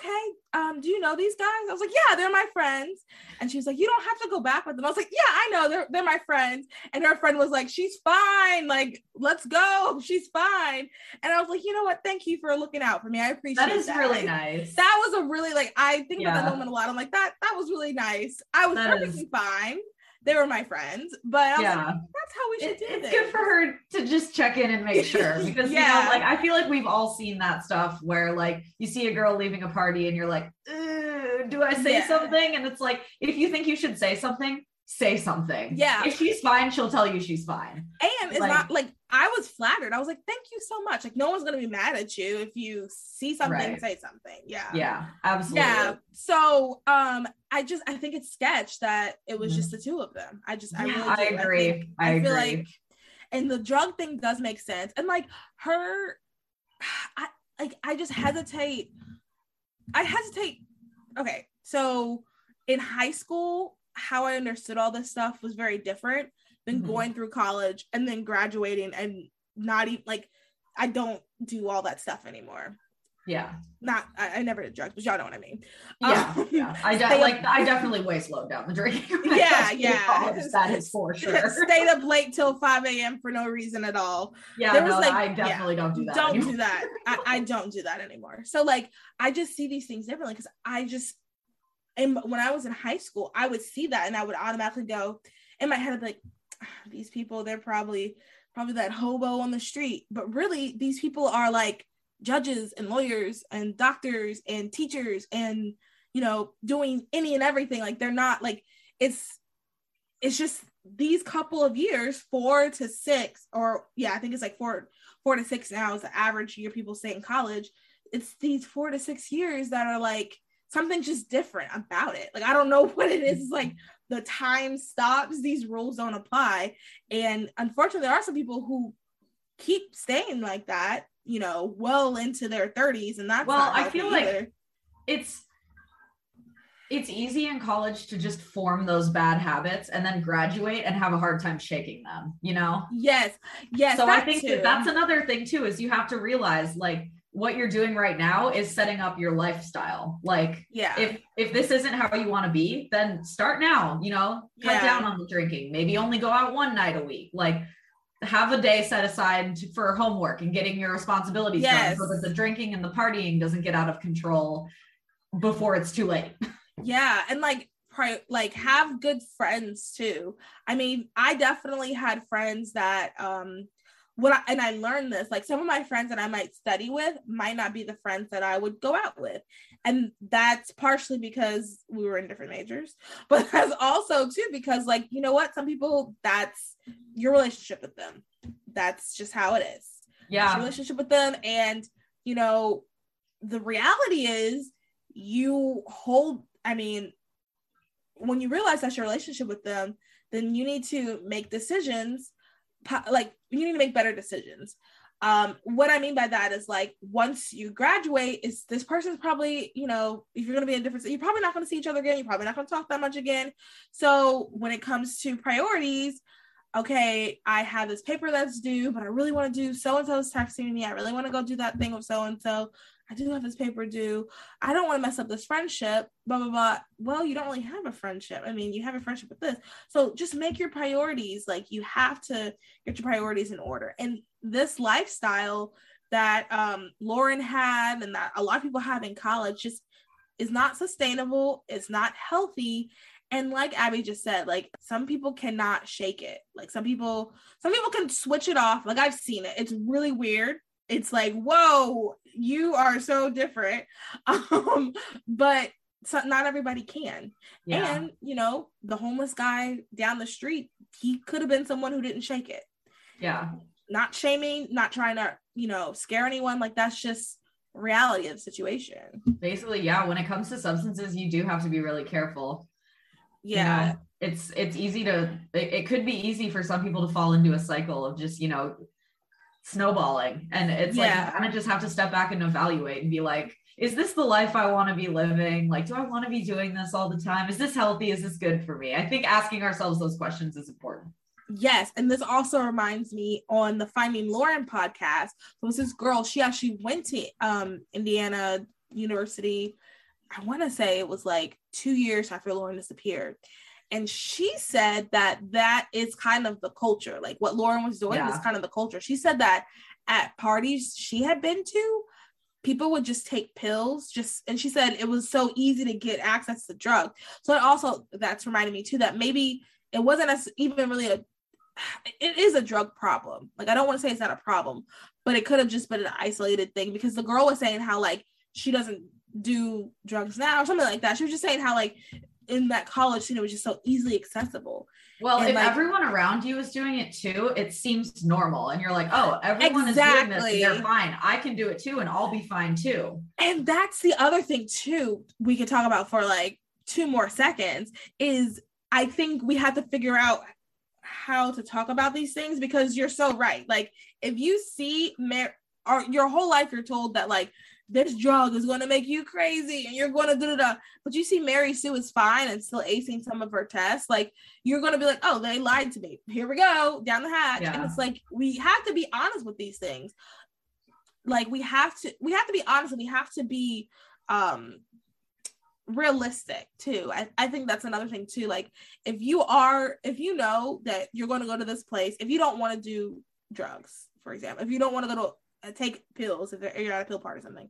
"Okay, um, do you know these guys?" I was like, "Yeah, they're my friends." And she was like, You don't have to go back with them. I was like, Yeah, I know. They're, they're my friends. And her friend was like, She's fine. Like, let's go. She's fine. And I was like, You know what? Thank you for looking out for me. I appreciate that. Is that. really nice. That was a really, like, I think yeah. about that moment a lot. I'm like, That, that was really nice. I was that perfectly is- fine they were my friends. But yeah, like, that's how we should do it, do it's this. good for her to just check in and make sure because yeah, you know, like I feel like we've all seen that stuff where like you see a girl leaving a party and you're like, do I say yeah. something? And it's like, if you think you should say something, say something. Yeah. If she's fine, she'll tell you she's fine. And it's like, not like I was flattered. I was like, thank you so much. Like no one's gonna be mad at you if you see something, right. say something. Yeah. Yeah, absolutely. Yeah. So um I just I think it's sketch that it was mm-hmm. just the two of them. I just I really I agree. I, I, I feel like and the drug thing does make sense. And like her I like I just hesitate. I hesitate okay, so in high school, how I understood all this stuff was very different than mm-hmm. going through college and then graduating and not even like I don't do all that stuff anymore. Yeah. Not I, I never did drugs, but y'all know what I mean. Yeah. Um, yeah. I de- like up- I definitely way slowed down the drinking. yeah, yeah. College, that is for sure. Stayed up late till 5 a.m. for no reason at all. Yeah, there was no, like I definitely yeah, don't do that. Don't anymore. do that. I, I don't do that anymore. So like I just see these things differently because I just and when I was in high school, I would see that and I would automatically go in my head, I'd be like, ah, these people, they're probably probably that hobo on the street. But really, these people are like judges and lawyers and doctors and teachers and you know, doing any and everything. Like they're not like it's it's just these couple of years, four to six, or yeah, I think it's like four four to six now is the average year people stay in college. It's these four to six years that are like something just different about it. Like I don't know what it is. It's like the time stops, these rules don't apply. And unfortunately, there are some people who keep staying like that, you know, well into their 30s. And that's well, I feel either. like it's it's easy in college to just form those bad habits and then graduate and have a hard time shaking them, you know? Yes. Yes. So I think that that's another thing too, is you have to realize like what you're doing right now is setting up your lifestyle. Like, yeah, if if this isn't how you want to be, then start now. You know, cut yeah. down on the drinking. Maybe only go out one night a week. Like, have a day set aside for homework and getting your responsibilities yes. done, so that the drinking and the partying doesn't get out of control before it's too late. Yeah, and like pri- like have good friends too. I mean, I definitely had friends that um what I, and I learned this like some of my friends that I might study with might not be the friends that I would go out with. And that's partially because we were in different majors, but that's also too because like you know what some people that's your relationship with them. That's just how it is. Yeah. relationship with them and you know the reality is you hold I mean when you realize that's your relationship with them, then you need to make decisions like you need to make better decisions. Um what i mean by that is like once you graduate is this person's probably you know if you're going to be in different you're probably not going to see each other again. You're probably not going to talk that much again. So when it comes to priorities okay i have this paper that's due but i really want to do so and so's texting me i really want to go do that thing with so and so I do have this paper due. I don't want to mess up this friendship, blah, blah, blah. Well, you don't really have a friendship. I mean, you have a friendship with this. So just make your priorities. Like you have to get your priorities in order. And this lifestyle that um, Lauren had and that a lot of people have in college just is not sustainable. It's not healthy. And like Abby just said, like some people cannot shake it. Like some people, some people can switch it off. Like I've seen it. It's really weird it's like whoa you are so different um but so not everybody can. Yeah. And, you know, the homeless guy down the street, he could have been someone who didn't shake it. yeah. Not shaming, not trying to, you know, scare anyone. Like that's just reality of the situation. Basically, yeah, when it comes to substances, you do have to be really careful. you Yeah. know? it's it's easy to it, it could be easy for some people to fall into a cycle of just you know snowballing and it's like Yeah. kind of just have to step back and evaluate and be like is this the life i want to be living like do i want to be doing this all the time is this healthy is this good for me i think asking ourselves those questions is important Yes, and this also reminds me on the Finding Lauren podcast. There was this girl, she actually went to um Indiana University. I want to say it was like two years after Lauren disappeared. And she said that that is kind of the culture. Like what Lauren was doing Yeah. is kind of the culture. She said that at parties she had been to, people would just take pills just and she said it was so easy to get access to drugs. So it also that's reminding me too that maybe it wasn't as even really a it is a drug problem. Like I don't want to say it's not a problem, but it could have just been an isolated thing because the girl was saying how like she doesn't do drugs now or something like that. She was just saying how like in that college scene it was just so easily accessible. well And, if like- everyone around you is doing it too it seems normal and you're like oh everyone is doing this Exactly. and they're fine i can do it too and i'll be fine too And that's the other thing too we could talk about for like two more seconds is I think we have to figure out how to talk about these things because you're so right. Like if you see mar- or your whole life you're told that like this drug is going to make you crazy and you're going to do da but you see Mary Sue is fine and still acing some of her tests like you're going to be like oh they lied to me. Here we go down the hatch. And it's like we have to be honest with these things. Like we have to we have to be honest and we have to be um realistic too. I, I think that's another thing too. Like if you are if you know that you're going to go to this place if you don't want to do drugs for example if you don't want to go to Uh, take pills if you're at a pill party or something.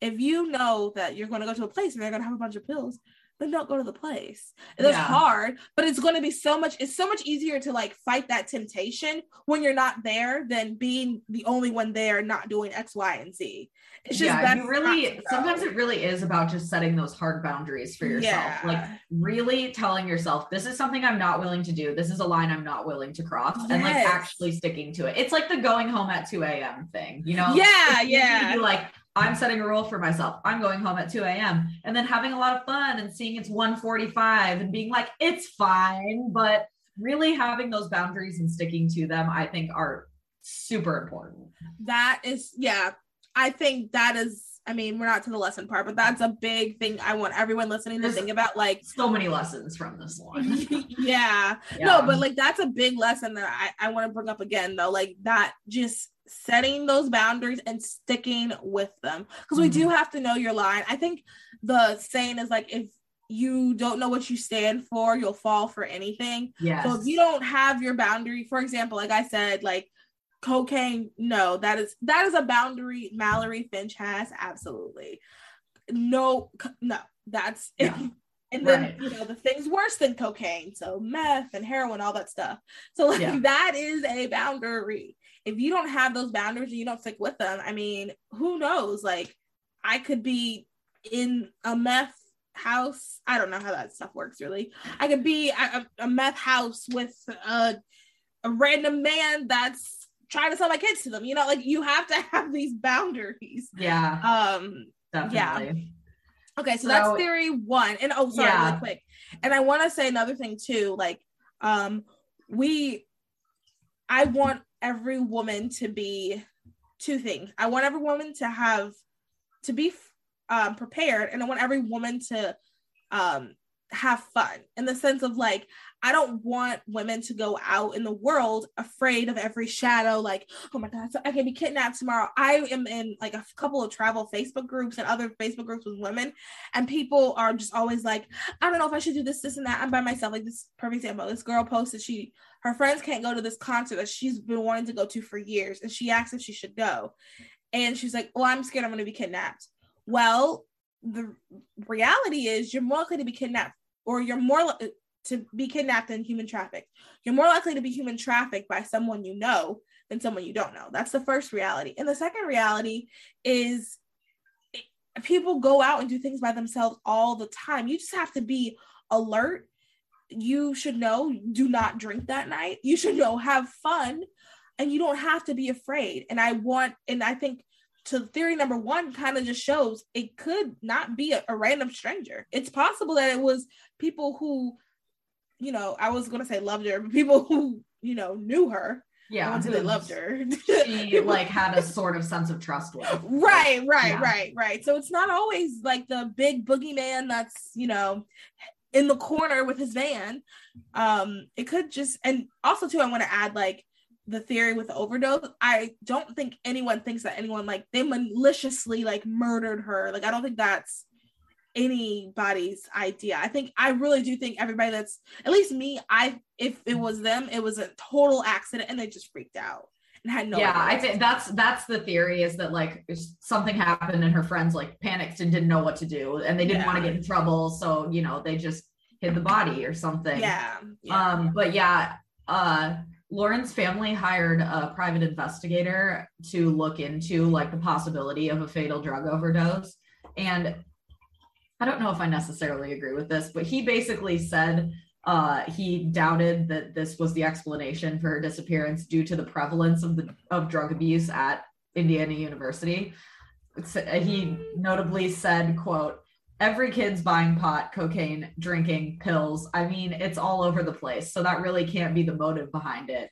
If you know that you're going to go to a place and they're going to have a bunch of pills then don't go to the place it's Yeah. hard but it's going to be so much it's so much easier to like fight that temptation when you're not there than being the only one there not doing x y and z it's just yeah, you really sometimes it really is about just setting those hard boundaries for yourself. Yeah. Like really telling yourself, this is something I'm not willing to do. This is a line I'm not willing to cross. And like actually sticking to it. It's like the going home at 2 a.m. thing, you know? Yeah, It's easy to yeah. like, I'm setting a rule for myself. I'm going home at 2 a.m. and then having a lot of fun and seeing it's 145 and being like, it's fine. But really having those boundaries and sticking to them, I think are super important. that is yeah i think that is i mean we're not to the lesson part but that's a big thing i want everyone listening to There's- think about like So many lessons from this one. yeah. Yeah. no but like that's a big lesson that i, I want to bring up again though like that just setting those boundaries and sticking with them because we do mm-hmm. have to know your line i think the saying is like if you don't know what you stand for you'll fall for anything yes. So if you don't have your boundary, for example, like I said, like cocaine, no, that is that is a boundary Mallory Finch has absolutely. No, no, that's Yeah. And then Right. you know the things worse than cocaine, so meth and heroin, all that stuff. So like Yeah. that is a boundary. If you don't have those boundaries and you don't stick with them, I mean, who knows? Like I could be in a meth house. I don't know how that stuff works really. I could be a, a meth house with a, a random man that's trying to sell my kids to them. You know, like you have to have these boundaries. yeah, Um, definitely. okay, so, So- that's theory one. And oh, sorry, Yeah. really quick. And I want to say another thing too. Like, um, we, I want every woman to be two things. I want every woman to have to be um, prepared, and I want every woman to um, have fun in the sense of like I don't want women to go out in the world afraid of every shadow, like, oh my God, so I can be kidnapped tomorrow. I am in like a couple of travel Facebook groups and other Facebook groups with women, and people are just always like, I don't know if I should do this, this, and that. I'm by myself. Like this perfect example. This girl posted she her friends can't go to this concert that she's been wanting to go to for years, and she asks if she should go. And she's like, Well, I'm scared I'm gonna be kidnapped. Well, the reality is you're more likely to be kidnapped or you're more li- to be kidnapped than human trafficked. You're more likely to be human trafficked by someone you know than someone you don't know. That's the first reality. And the second reality is people go out and do things by themselves all the time. You just have to be alert. You should know do not drink that night. You should know have fun and you don't have to be afraid. And I want and I think to theory number one kind of just shows it could not be a, a, random stranger. It's possible that it was people who, you know, I was gonna say loved her, but people who, you know, knew her. Yeah, until they loved her. she like had a sort of sense of trust with. Right, right, yeah. right, right. So it's not always like the big boogeyman that's, you know, in the corner with his van. Um, it could just and also too, I want to add like the theory with the overdose, I don't think anyone thinks that anyone like they maliciously like murdered her. Like I don't think that's anybody's idea. I think I really do think everybody that's at least me, I if it was them, it was a total accident and they just freaked out and had no Yeah, I think that's that's the theory is that like something happened and her friends like panicked and didn't know what to do and they didn't yeah. want to get in trouble. So, you know, they just hid the body or something. Yeah. yeah. Um, but yeah, uh Lauren's family hired a private investigator to look into like the possibility of a fatal drug overdose. And I don't know if I necessarily agree with this, but he basically said uh, he doubted that this was the explanation for her disappearance due to the prevalence of the of drug abuse at Indiana University. He notably said, "quote every kid's buying pot, cocaine, drinking, pills. I mean, it's all over the place. So that really can't be the motive behind it.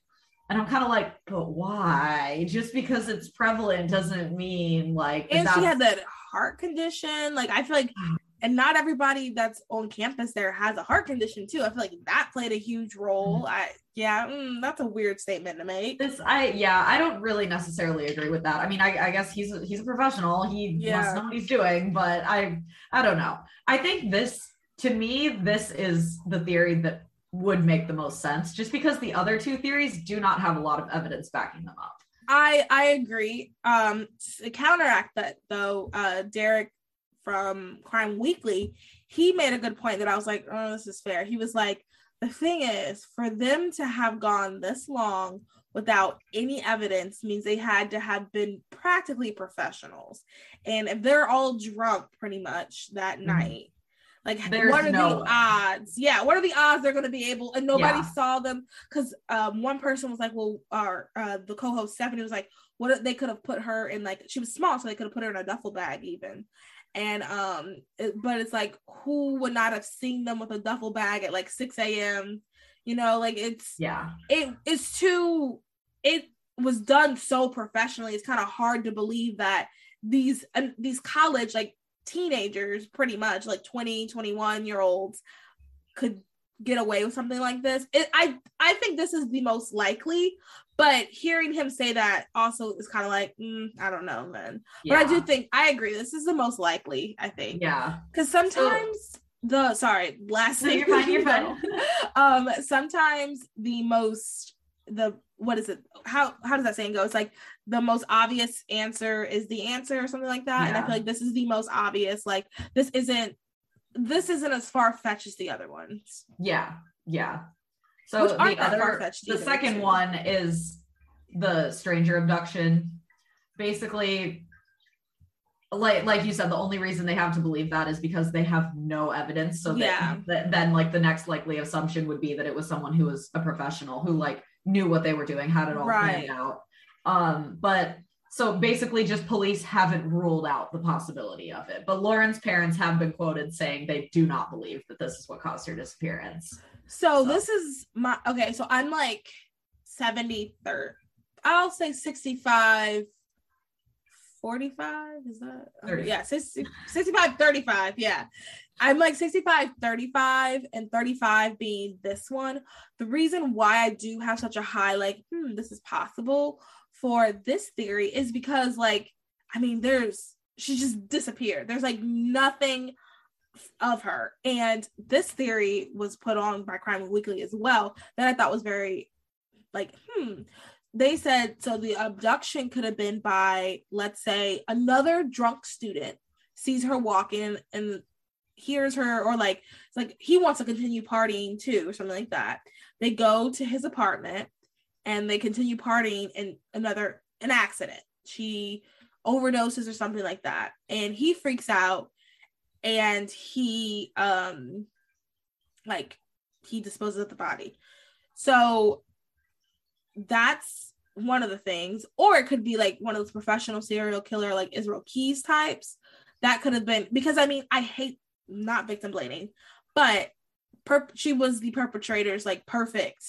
And I'm kind of like, but why? Just because it's prevalent doesn't mean like. And she had that heart condition. Like, I feel like and not everybody that's on campus there has a heart condition too. I feel like that played a huge role. Mm-hmm. I yeah, mm, that's a weird statement to make. This I yeah, I don't really necessarily agree with that. I mean, I, I guess he's a, he's a professional. He yeah. must know what he's doing, but I I don't know. I think this to me this is the theory that would make the most sense just because the other two theories do not have a lot of evidence backing them up. I I agree. Um to counteract that though, uh Derek from Crime Weekly, he made a good point that I was like, oh, this is fair. He was like, the thing is, for them to have gone this long without any evidence means they had to have been practically professionals. And if they're all drunk pretty much that mm-hmm. night, like There's what are no the odds? Yeah, what are the odds they're going to be able? And nobody yeah. saw them because um, one person was like, well, our uh, the co-host Stephanie was like, what if they could have put her in like she was small, so they could have put her in a duffel bag even and um it, but it's like who would not have seen them with a duffel bag at like 6 a.m you know like it's yeah. it it's too it was done so professionally. It's kind of hard to believe that these these college like teenagers pretty much like 20 21 year olds could get away with something like this. It, i i think this is the most likely but hearing him say that also is kind of like, mm, I don't know, man. Yeah. But I do think I agree. This is the most likely, I think. Yeah. Because sometimes so, the sorry, last thing. You're fine, you're fine. um, sometimes the most the what is it? How how does that saying go? It's like the most obvious answer is the answer or something like that. Yeah. And I feel like this is the most obvious. Like this isn't this isn't as far fetched as the other ones. Yeah. Yeah. So the other, the second one is the stranger abduction. Basically, like like you said, the only reason they have to believe that is because they have no evidence. So yeah. that, then like the next likely assumption would be that it was someone who was a professional who like knew what they were doing, had it all right. planned out. Um, but so basically just police haven't ruled out the possibility of it. But Lauren's parents have been quoted saying they do not believe that this is what caused her disappearance. So, so. this is my okay. So I'm like 73rd. I'll say 65, 45. Is that? Okay, yeah, 60, 65, 35. Yeah. I'm like 65, 35, and 35 being this one. The reason why I do have such a high, like, hmm, this is possible for this theory is because, like, I mean, there's, she just disappeared. There's like nothing of her. And this theory was put on by Crime Weekly as well that I thought was very like, hmm. They said so the abduction could have been by, let's say, another drunk student sees her walking and hears her, or like it's like he wants to continue partying too, or something like that. They go to his apartment and they continue partying and another an accident. She overdoses or something like that. And he freaks out and he um like he disposes of the body. So that's one of the things. Or it could be like one of those professional serial killer like Israel Keyes types. That could have been because I mean I hate not victim blaming, but per- she was the perpetrator's like perfect.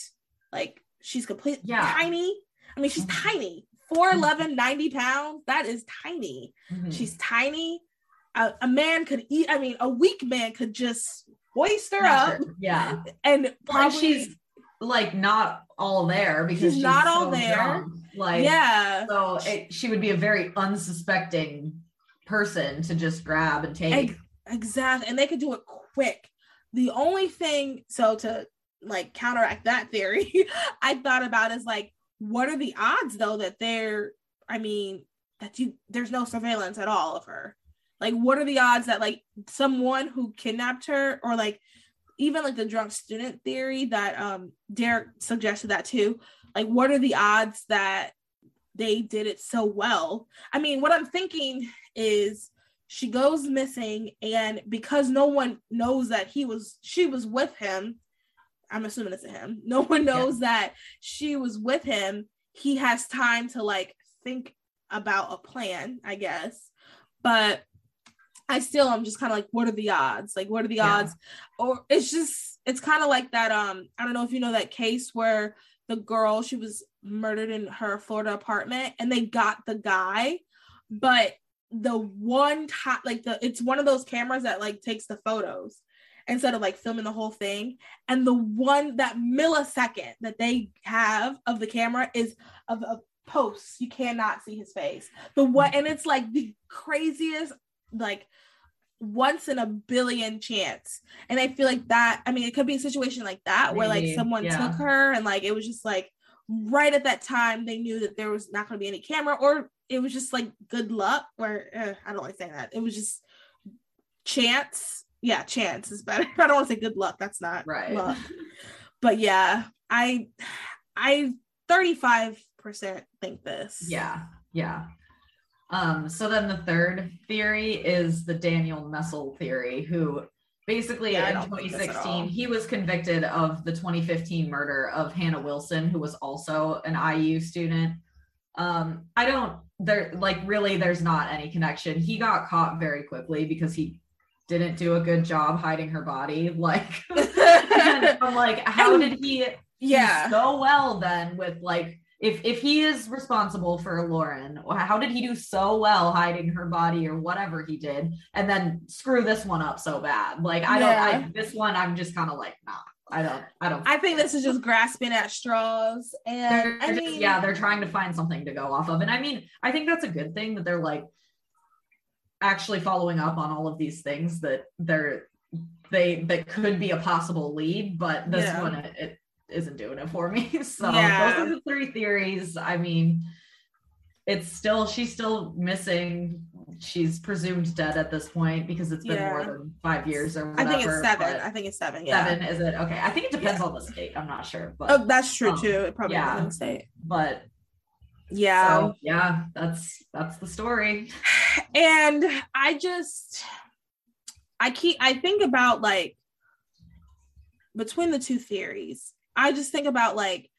Like she's complete Yeah. tiny. I mean she's Mhm. tiny. 4'11, 90 pounds. That is tiny. Mhm. She's tiny. A, a man could eat, I mean, a weak man could just hoist her up. Yeah. and probably she's like not all there because She's she's, not all so there. young. Like yeah. so it, she would be a very unsuspecting person to just grab and take. Ex- exactly. And they could do it quick. The only thing, so to like counteract that theory, I thought about is like, what are the odds though that they're, I mean, that you there's no surveillance at all of her. Like, what are the odds that like someone who kidnapped her or like even like the drunk student theory that um Derek suggested that too. Like, what are the odds that they did it so well? I mean, what I'm thinking is she goes missing, and because no one knows that he was she was with him, I'm assuming it's him. No one knows that she was with him. He has time to like think about a plan, I guess. But I still I'm just kind of like, what are the odds? Like, what are the Yeah. odds? Or it's just, it's kind of like that. Um, I don't know if you know that case where the girl she was murdered in her Florida apartment, and they got the guy, but the one time, like the, it's one of those cameras that like takes the photos instead of like filming the whole thing. And the one that millisecond that they have of the camera is of a post. You cannot see his face. The what, and it's like the craziest, like once in a billion chance. And I feel like that, I mean, it could be a situation like that where like someone yeah. took her and like it was just like right at that time they knew that there was not going to be any camera or it was just like good luck where eh, I don't like saying that. It was just chance. Yeah, chance is better. I don't want to say good luck. That's not Right. luck. But yeah, I I 35% think this. Yeah, yeah. Um, so then the third theory is the Daniel Messel theory, who basically Yeah, in don't think this at all. 2016 he was convicted of the 2015 murder of Hannah Wilson, who was also an IU student. Um, I don't there like really there's not any connection. He got caught very quickly because he didn't do a good job hiding her body. Like I'm like, how did he yeah. so well then with like if if he is responsible for Lauren, how did he do so well hiding her body or whatever he did, and then screw this one up so bad? Like I don't, I this one I'm just kind of like, nah, I don't, I don't. I think this is just grasping at straws. And I just- yeah, they're trying to find something to go off of, and I mean, I think that's a good thing that they're like actually following up on all of these things that they're they that could be a possible lead, but this Yeah. one it, it isn't doing it for me. So Yeah. those are the three theories. I mean, it's still she's still missing. She's presumed dead at this point because it's been more than five years or whatever. I think it's seven. I think it's seven. Yeah. Seven is it? Okay, I think it depends on the state. I'm not sure, but Oh, that's true Um, too. It probably yeah. doesn't say. but Yeah. so yeah, that's that's the story. and I just I keep I think about like between the two theories, I just think about like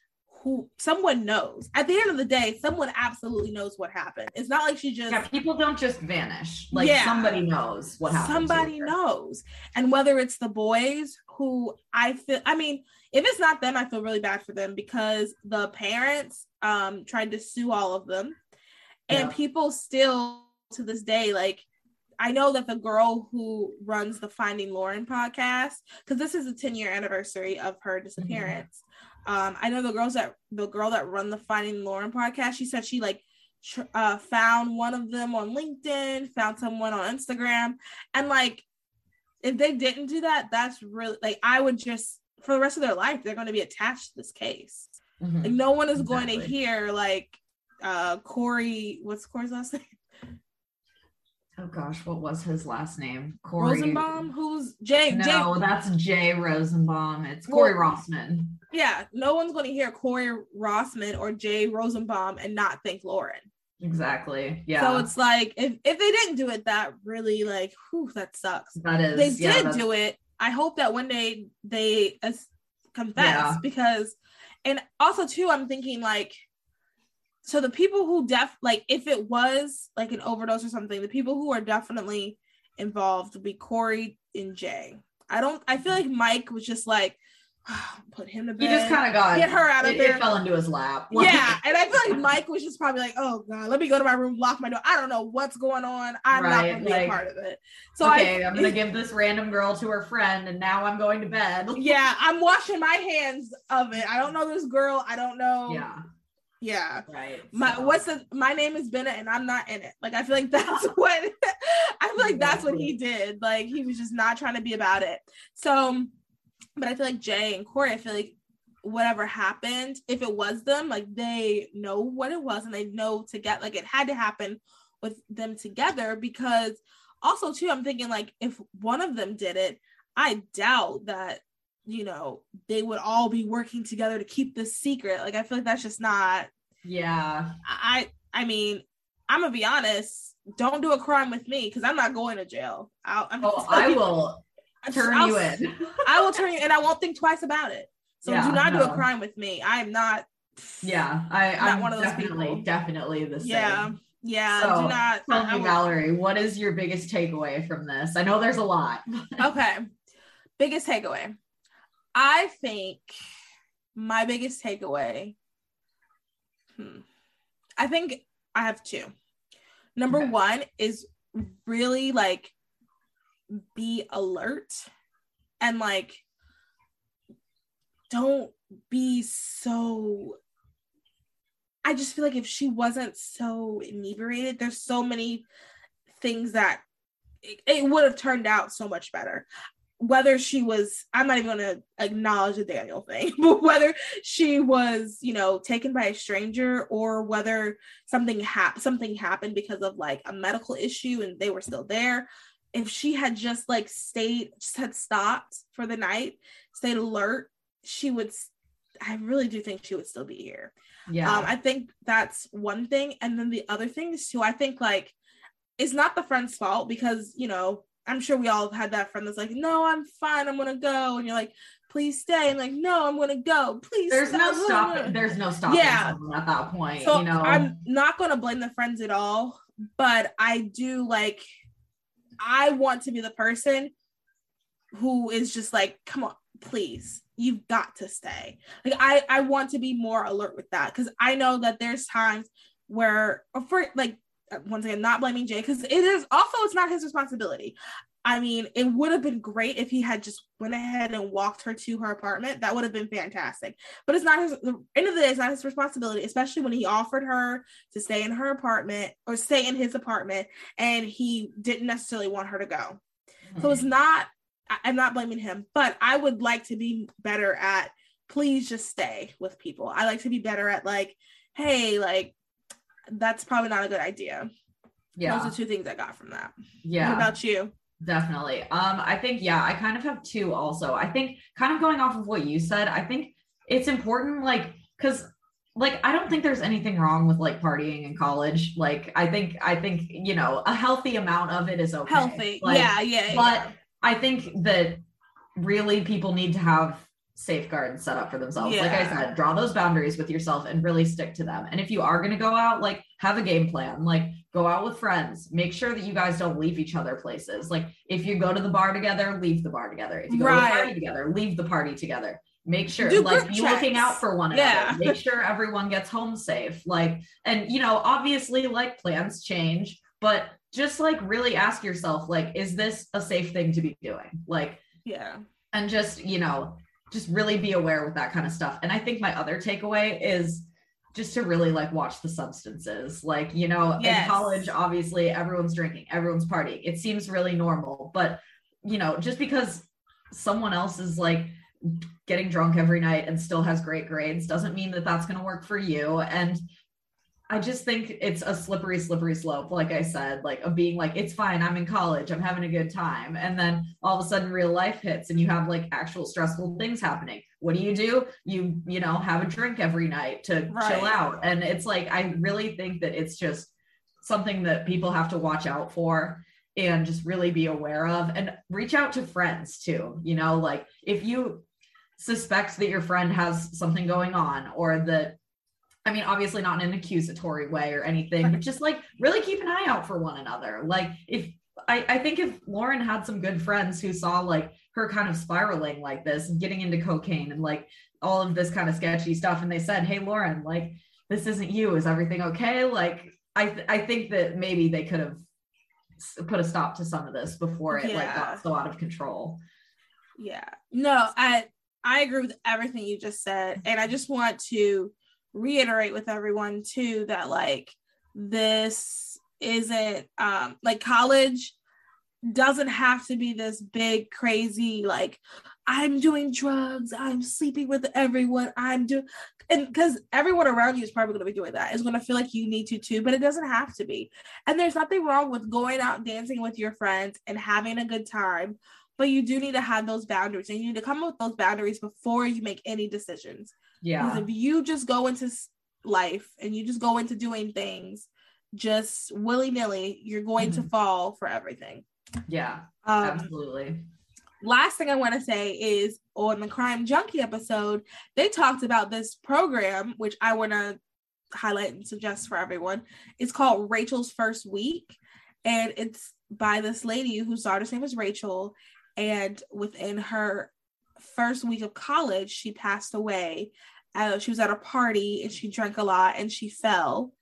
who someone knows. At the end of the day, someone absolutely knows what happened. It's not like she just Yeah, people don't just vanish. Like Yeah. somebody knows what happened. somebody knows. And whether it's the boys who I feel I mean, if it's not them, I feel really bad for them because the parents um tried to sue all of them. And Yeah. people still to this day like I know that the girl who runs the Finding Lauren podcast, because this is the 10 year anniversary of her disappearance. Um, I know the girls that the girl that run the Finding Lauren podcast. She said she like tr- uh, found one of them on LinkedIn, found someone on Instagram, and like if they didn't do that, that's really like I would just for the rest of their life they're going to be attached to this case. Mhm. Like no one is going to hear like uh Corey. What's Corey's last name? Oh gosh, what was his last name? Corey Rosenbaum. Who's Jay? No, Jay. that's Jay Rosenbaum. It's Corey Well- Rossman. Yeah, no one's going to hear Corey Rossman or Jay Rosenbaum and not think Lauren. Exactly. Yeah. So it's like if if they didn't do it, that really like, whew, that sucks. that is. they yeah, did that's- do it. I hope that one day they confess Yeah. because, and also too, I'm thinking like, so the people who def like if it was like an overdose or something, the people who are definitely involved would be Corey and Jay. I don't. I feel like Mike was just like, put him to bed. He just kind of got Get her out of it, there. It fell into his lap. Yeah, and I feel like Mike was just probably like, "Oh God, let me go to my room, lock my door. I don't know what's going on. I'm not Right, gonna be like, a part of it." So okay, I, I'm gonna give this random girl to her friend, and now I'm going to bed. yeah, I'm washing my hands of it. I don't know this girl. I don't know. Yeah. Yeah. Right. My so- what's the my name is Bennett and I'm not in it. Like I feel like that's what I feel like that's what he did. Like he was just not trying to be about it. So, but I feel like Jay and Corey, I feel like whatever happened, if it was them, like they know what it was and they know to get like it had to happen with them together because also too, I'm thinking like if one of them did it, I doubt that you know they would all be working together to keep this secret. Like I feel like that's just not Yeah. I I mean, I'm gonna be honest. Don't do a crime with me because I'm not going to jail. I'll, I'm Oh, I will turn I'll- you in. I will turn you, and I won't think twice about it. So Yeah, do not do a crime with me. I am not. Yeah, I, Not I'm one of those definitely, people. definitely the same. Yeah, yeah. So, do not. Tell me, will- Valerie, what is your biggest takeaway from this? I know there's a lot. okay. Biggest takeaway. I think my biggest takeaway. Hmm, I think I have two. Number Okay. one is really like be alert and like don't be so I just feel like if she wasn't so inebriated, there's so many things that it, it would have turned out so much better. Whether she was, I'm not even going to acknowledge the Daniel thing, but whether she was, you know, taken by a stranger or whether something hap- something happened because of like a medical issue and they were still there. If she had just like stayed, just had stopped for the night, stayed alert, she would. i really do think she would still be here. Yeah. Um, I think that's one thing. And then the other thing is too, I think like it's not the friend's fault because, you know, I'm sure we all have had that friend that's like, no, I'm fine, I'm gonna go. And you're like, please stay. I'm like, no, I'm gonna go. Please there's no stop." stopping. There's no stopping Yeah. at that point. so you know. I'm not gonna blame the friends at all, but I do like I want to be the person who is just like, come on, please, you've got to stay. Like I I want to be more alert with that because I know that there's times where for like once again not blaming Jay because it is also it's not his responsibility. I mean, it would have been great if he had just went ahead and walked her to her apartment. That would have been fantastic. But it's not his. The end of the day, it's not his responsibility, especially when he offered her to stay in her apartment or stay in his apartment, and he didn't necessarily want her to go. So it's mm-hmm. not. I'm not blaming him, but I would like to be better at. Please just stay with people. I like to be better at like, hey, like, that's probably not a good idea. yeah. Those are two things I got from that. yeah. What about you? Definitely. Um, I think, yeah, I kind of have two also. I think kind of going off of what you said, I think it's important, like, because like I don't think there's anything wrong with like partying in college. Like I think I think, you know, a healthy amount of it is okay. Healthy. Like, yeah, yeah. But yeah. I think that really people need to have safeguards set up for themselves. Like I said, draw those boundaries with yourself and really stick to them. And if you are going to go out, like have a game plan, like go out with friends, make sure that you guys don't leave each other places. Like if you go to the bar together, leave the bar together. If you go to the party together, leave the party together. Make sure Do like be looking out for one Yeah. another. Make sure everyone gets home safe. Like and you know, obviously like plans change, but just like really ask yourself like is this a safe thing to be doing? Like yeah. and just you know just really be aware with that kind of stuff. And i think my other takeaway is just to really like watch the substances. Like you know Yes. in college obviously everyone's drinking everyone's partying. It seems really normal but you know just because someone else is like getting drunk every night and still has great grades doesn't mean that that's going to work for you. And I just think it's a slippery, slippery slope. Like I said, like of being like, it's fine. I'm in college. I'm having a good time. And then all of a sudden real life hits and you have like actual stressful things happening. What do you do? You, you know, have a drink every night to Right. chill out. And it's like, I really think that it's just something that people have to watch out for and just really be aware of and reach out to friends too. You know, like if you suspect that your friend has something going on or that I mean, obviously not in an accusatory way or anything, but just like really keep an eye out for one another. Like if I, I think if Lauren had some good friends who saw like her kind of spiraling like this and getting into cocaine and like all of this kind of sketchy stuff, and they said, Hey Lauren, like this isn't you. Is everything okay? Like I th- I think that maybe they could have put a stop to some of this before it like got so out of control. Yeah. No, I I agree with everything you just said. And I just want to reiterate with everyone too that like this isn't um like college doesn't have to be this big crazy like I'm doing drugs, I'm sleeping with everyone, I'm doing and because everyone around you is probably going to be doing that is going to feel like you need to too but it doesn't have to be. And there's nothing wrong with going out dancing with your friends and having a good time but you do need to have those boundaries and you need to come up with those boundaries before you make any decisions Yeah. because if you just go into life and you just go into doing things just willy-nilly you're going to fall for everything Yeah. um Absolutely. last thing I want to say is on the Crime Junkie episode, they talked about this program, which I want to highlight and suggest for everyone. It's called Rachel's First Week, and it's by this lady whose daughter's name is Rachel. And within her first week of college, she passed away. Uh, she was at a party and she drank a lot and she fell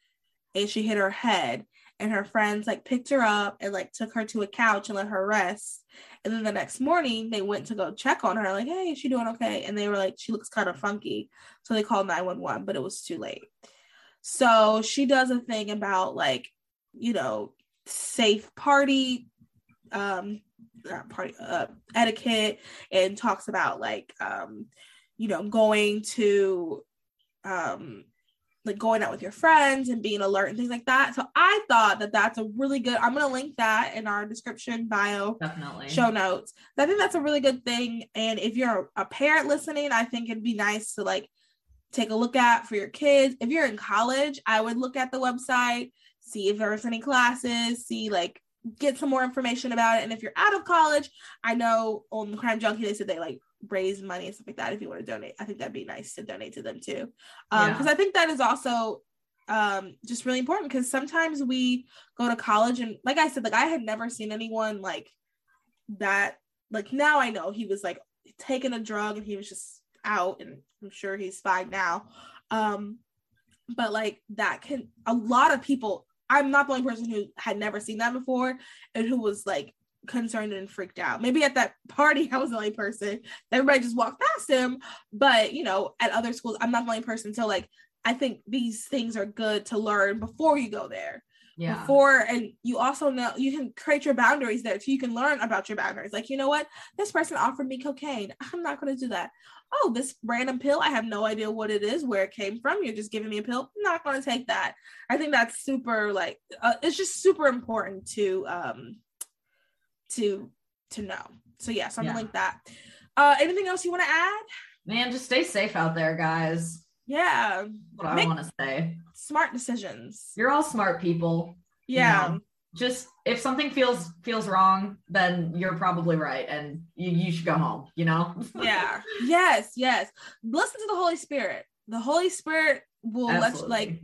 and she hit her head. And her friends like picked her up and like took her to a couch and let her rest. And then the next morning, they went to go check on her, like, hey, is she doing okay? And they were like, she looks kind of funky. So they called 911, but it was too late. So she does a thing about like, you know, safe party, um, not party uh, etiquette, and talks about like, um, you know, going to, um, like going out with your friends and being alert and things like that. So I thought that that's a really good. I'm gonna link that in our description bio Definitely. show notes. I think that's a really good thing. And if you're a parent listening, I think it'd be nice to like take a look at for your kids. If you're in college, I would look at the website, see if there's any classes, see like get some more information about it. And if you're out of college, I know on Crime Junkie they said they like raise money and stuff like that. If you want to donate, I think that'd be nice to donate to them too. Um, Yeah. because I think that is also um just really important because sometimes we go to college and like I said, like I had never seen anyone like that like now I know he was like taking a drug and he was just out and I'm sure he's fine now. Um but like that can a lot of people I'm not the only person who had never seen that before and who was like concerned and freaked out. Maybe at that party I was the only person. Everybody just walked past him, but you know, at other schools I'm not the only person. So like I think these things are good to learn before you go there yeah. before and you also know you can create your boundaries there so you can learn about your boundaries. Like you know what? This person offered me cocaine. I'm not going to do that. Oh this random pill? I have no idea what it is where it came from. You're just giving me a pill? I'm not going to take that. I think that's super like uh, it's just super important to um to to know. So yeah something Yeah. like that. Uh anything else you want to add? Man, just stay safe out there, guys. Yeah What I want to say. smart decisions You're all smart people. you yeah know? Just if something feels feels wrong, then you're probably right, and you, you should go home. You know. yeah yes yes listen to the holy spirit the holy spirit will let you like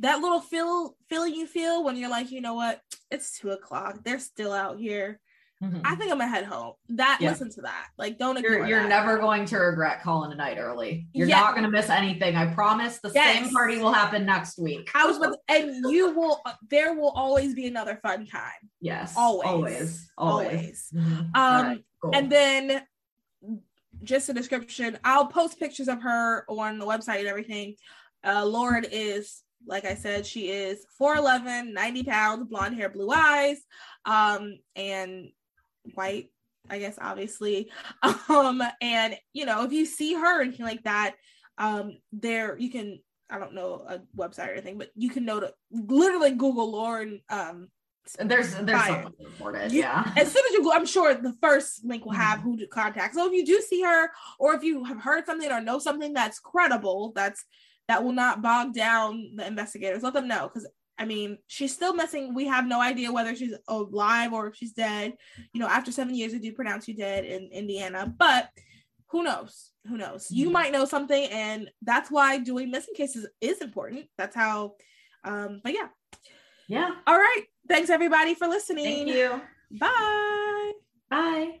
that little feel feeling you feel when you're like you know what it's two o'clock they're still out here Mhm. i think i'm gonna head home that Yeah. listen to that like don't You're you're that. never going to regret calling a night early. You're Yeah. not to miss anything. I promise. The Yes. same party will happen next week. i was with and you will there will always be another fun time Yes. Always. Always. always, Mhm. um All right, cool. and then just a description i'll post pictures of her on the website and everything uh lauren is like i said she is 4'11 90 pounds blonde hair blue eyes um and white i guess obviously um and you know if you see her or anything like that um there you can I don't know a website or anything, but you can know to literally Google Lauren. Um, there's there's something. You- Yeah. as soon as you go, I'm sure the first link will Mm-hmm. have who to contact. So if you do see her, or if you have heard something or know something that's credible, that's that will not bog down the investigators, let them know. Because I mean, she's still missing. We have no idea whether she's alive or if she's dead. You know, after seven years, they do pronounce you dead in Indiana, but who knows? Who knows? You Mhm. might know something, and that's why doing missing cases is important. That's how. Um, but yeah. Yeah. All right. Thanks everybody for listening. Thank you. Bye. Bye.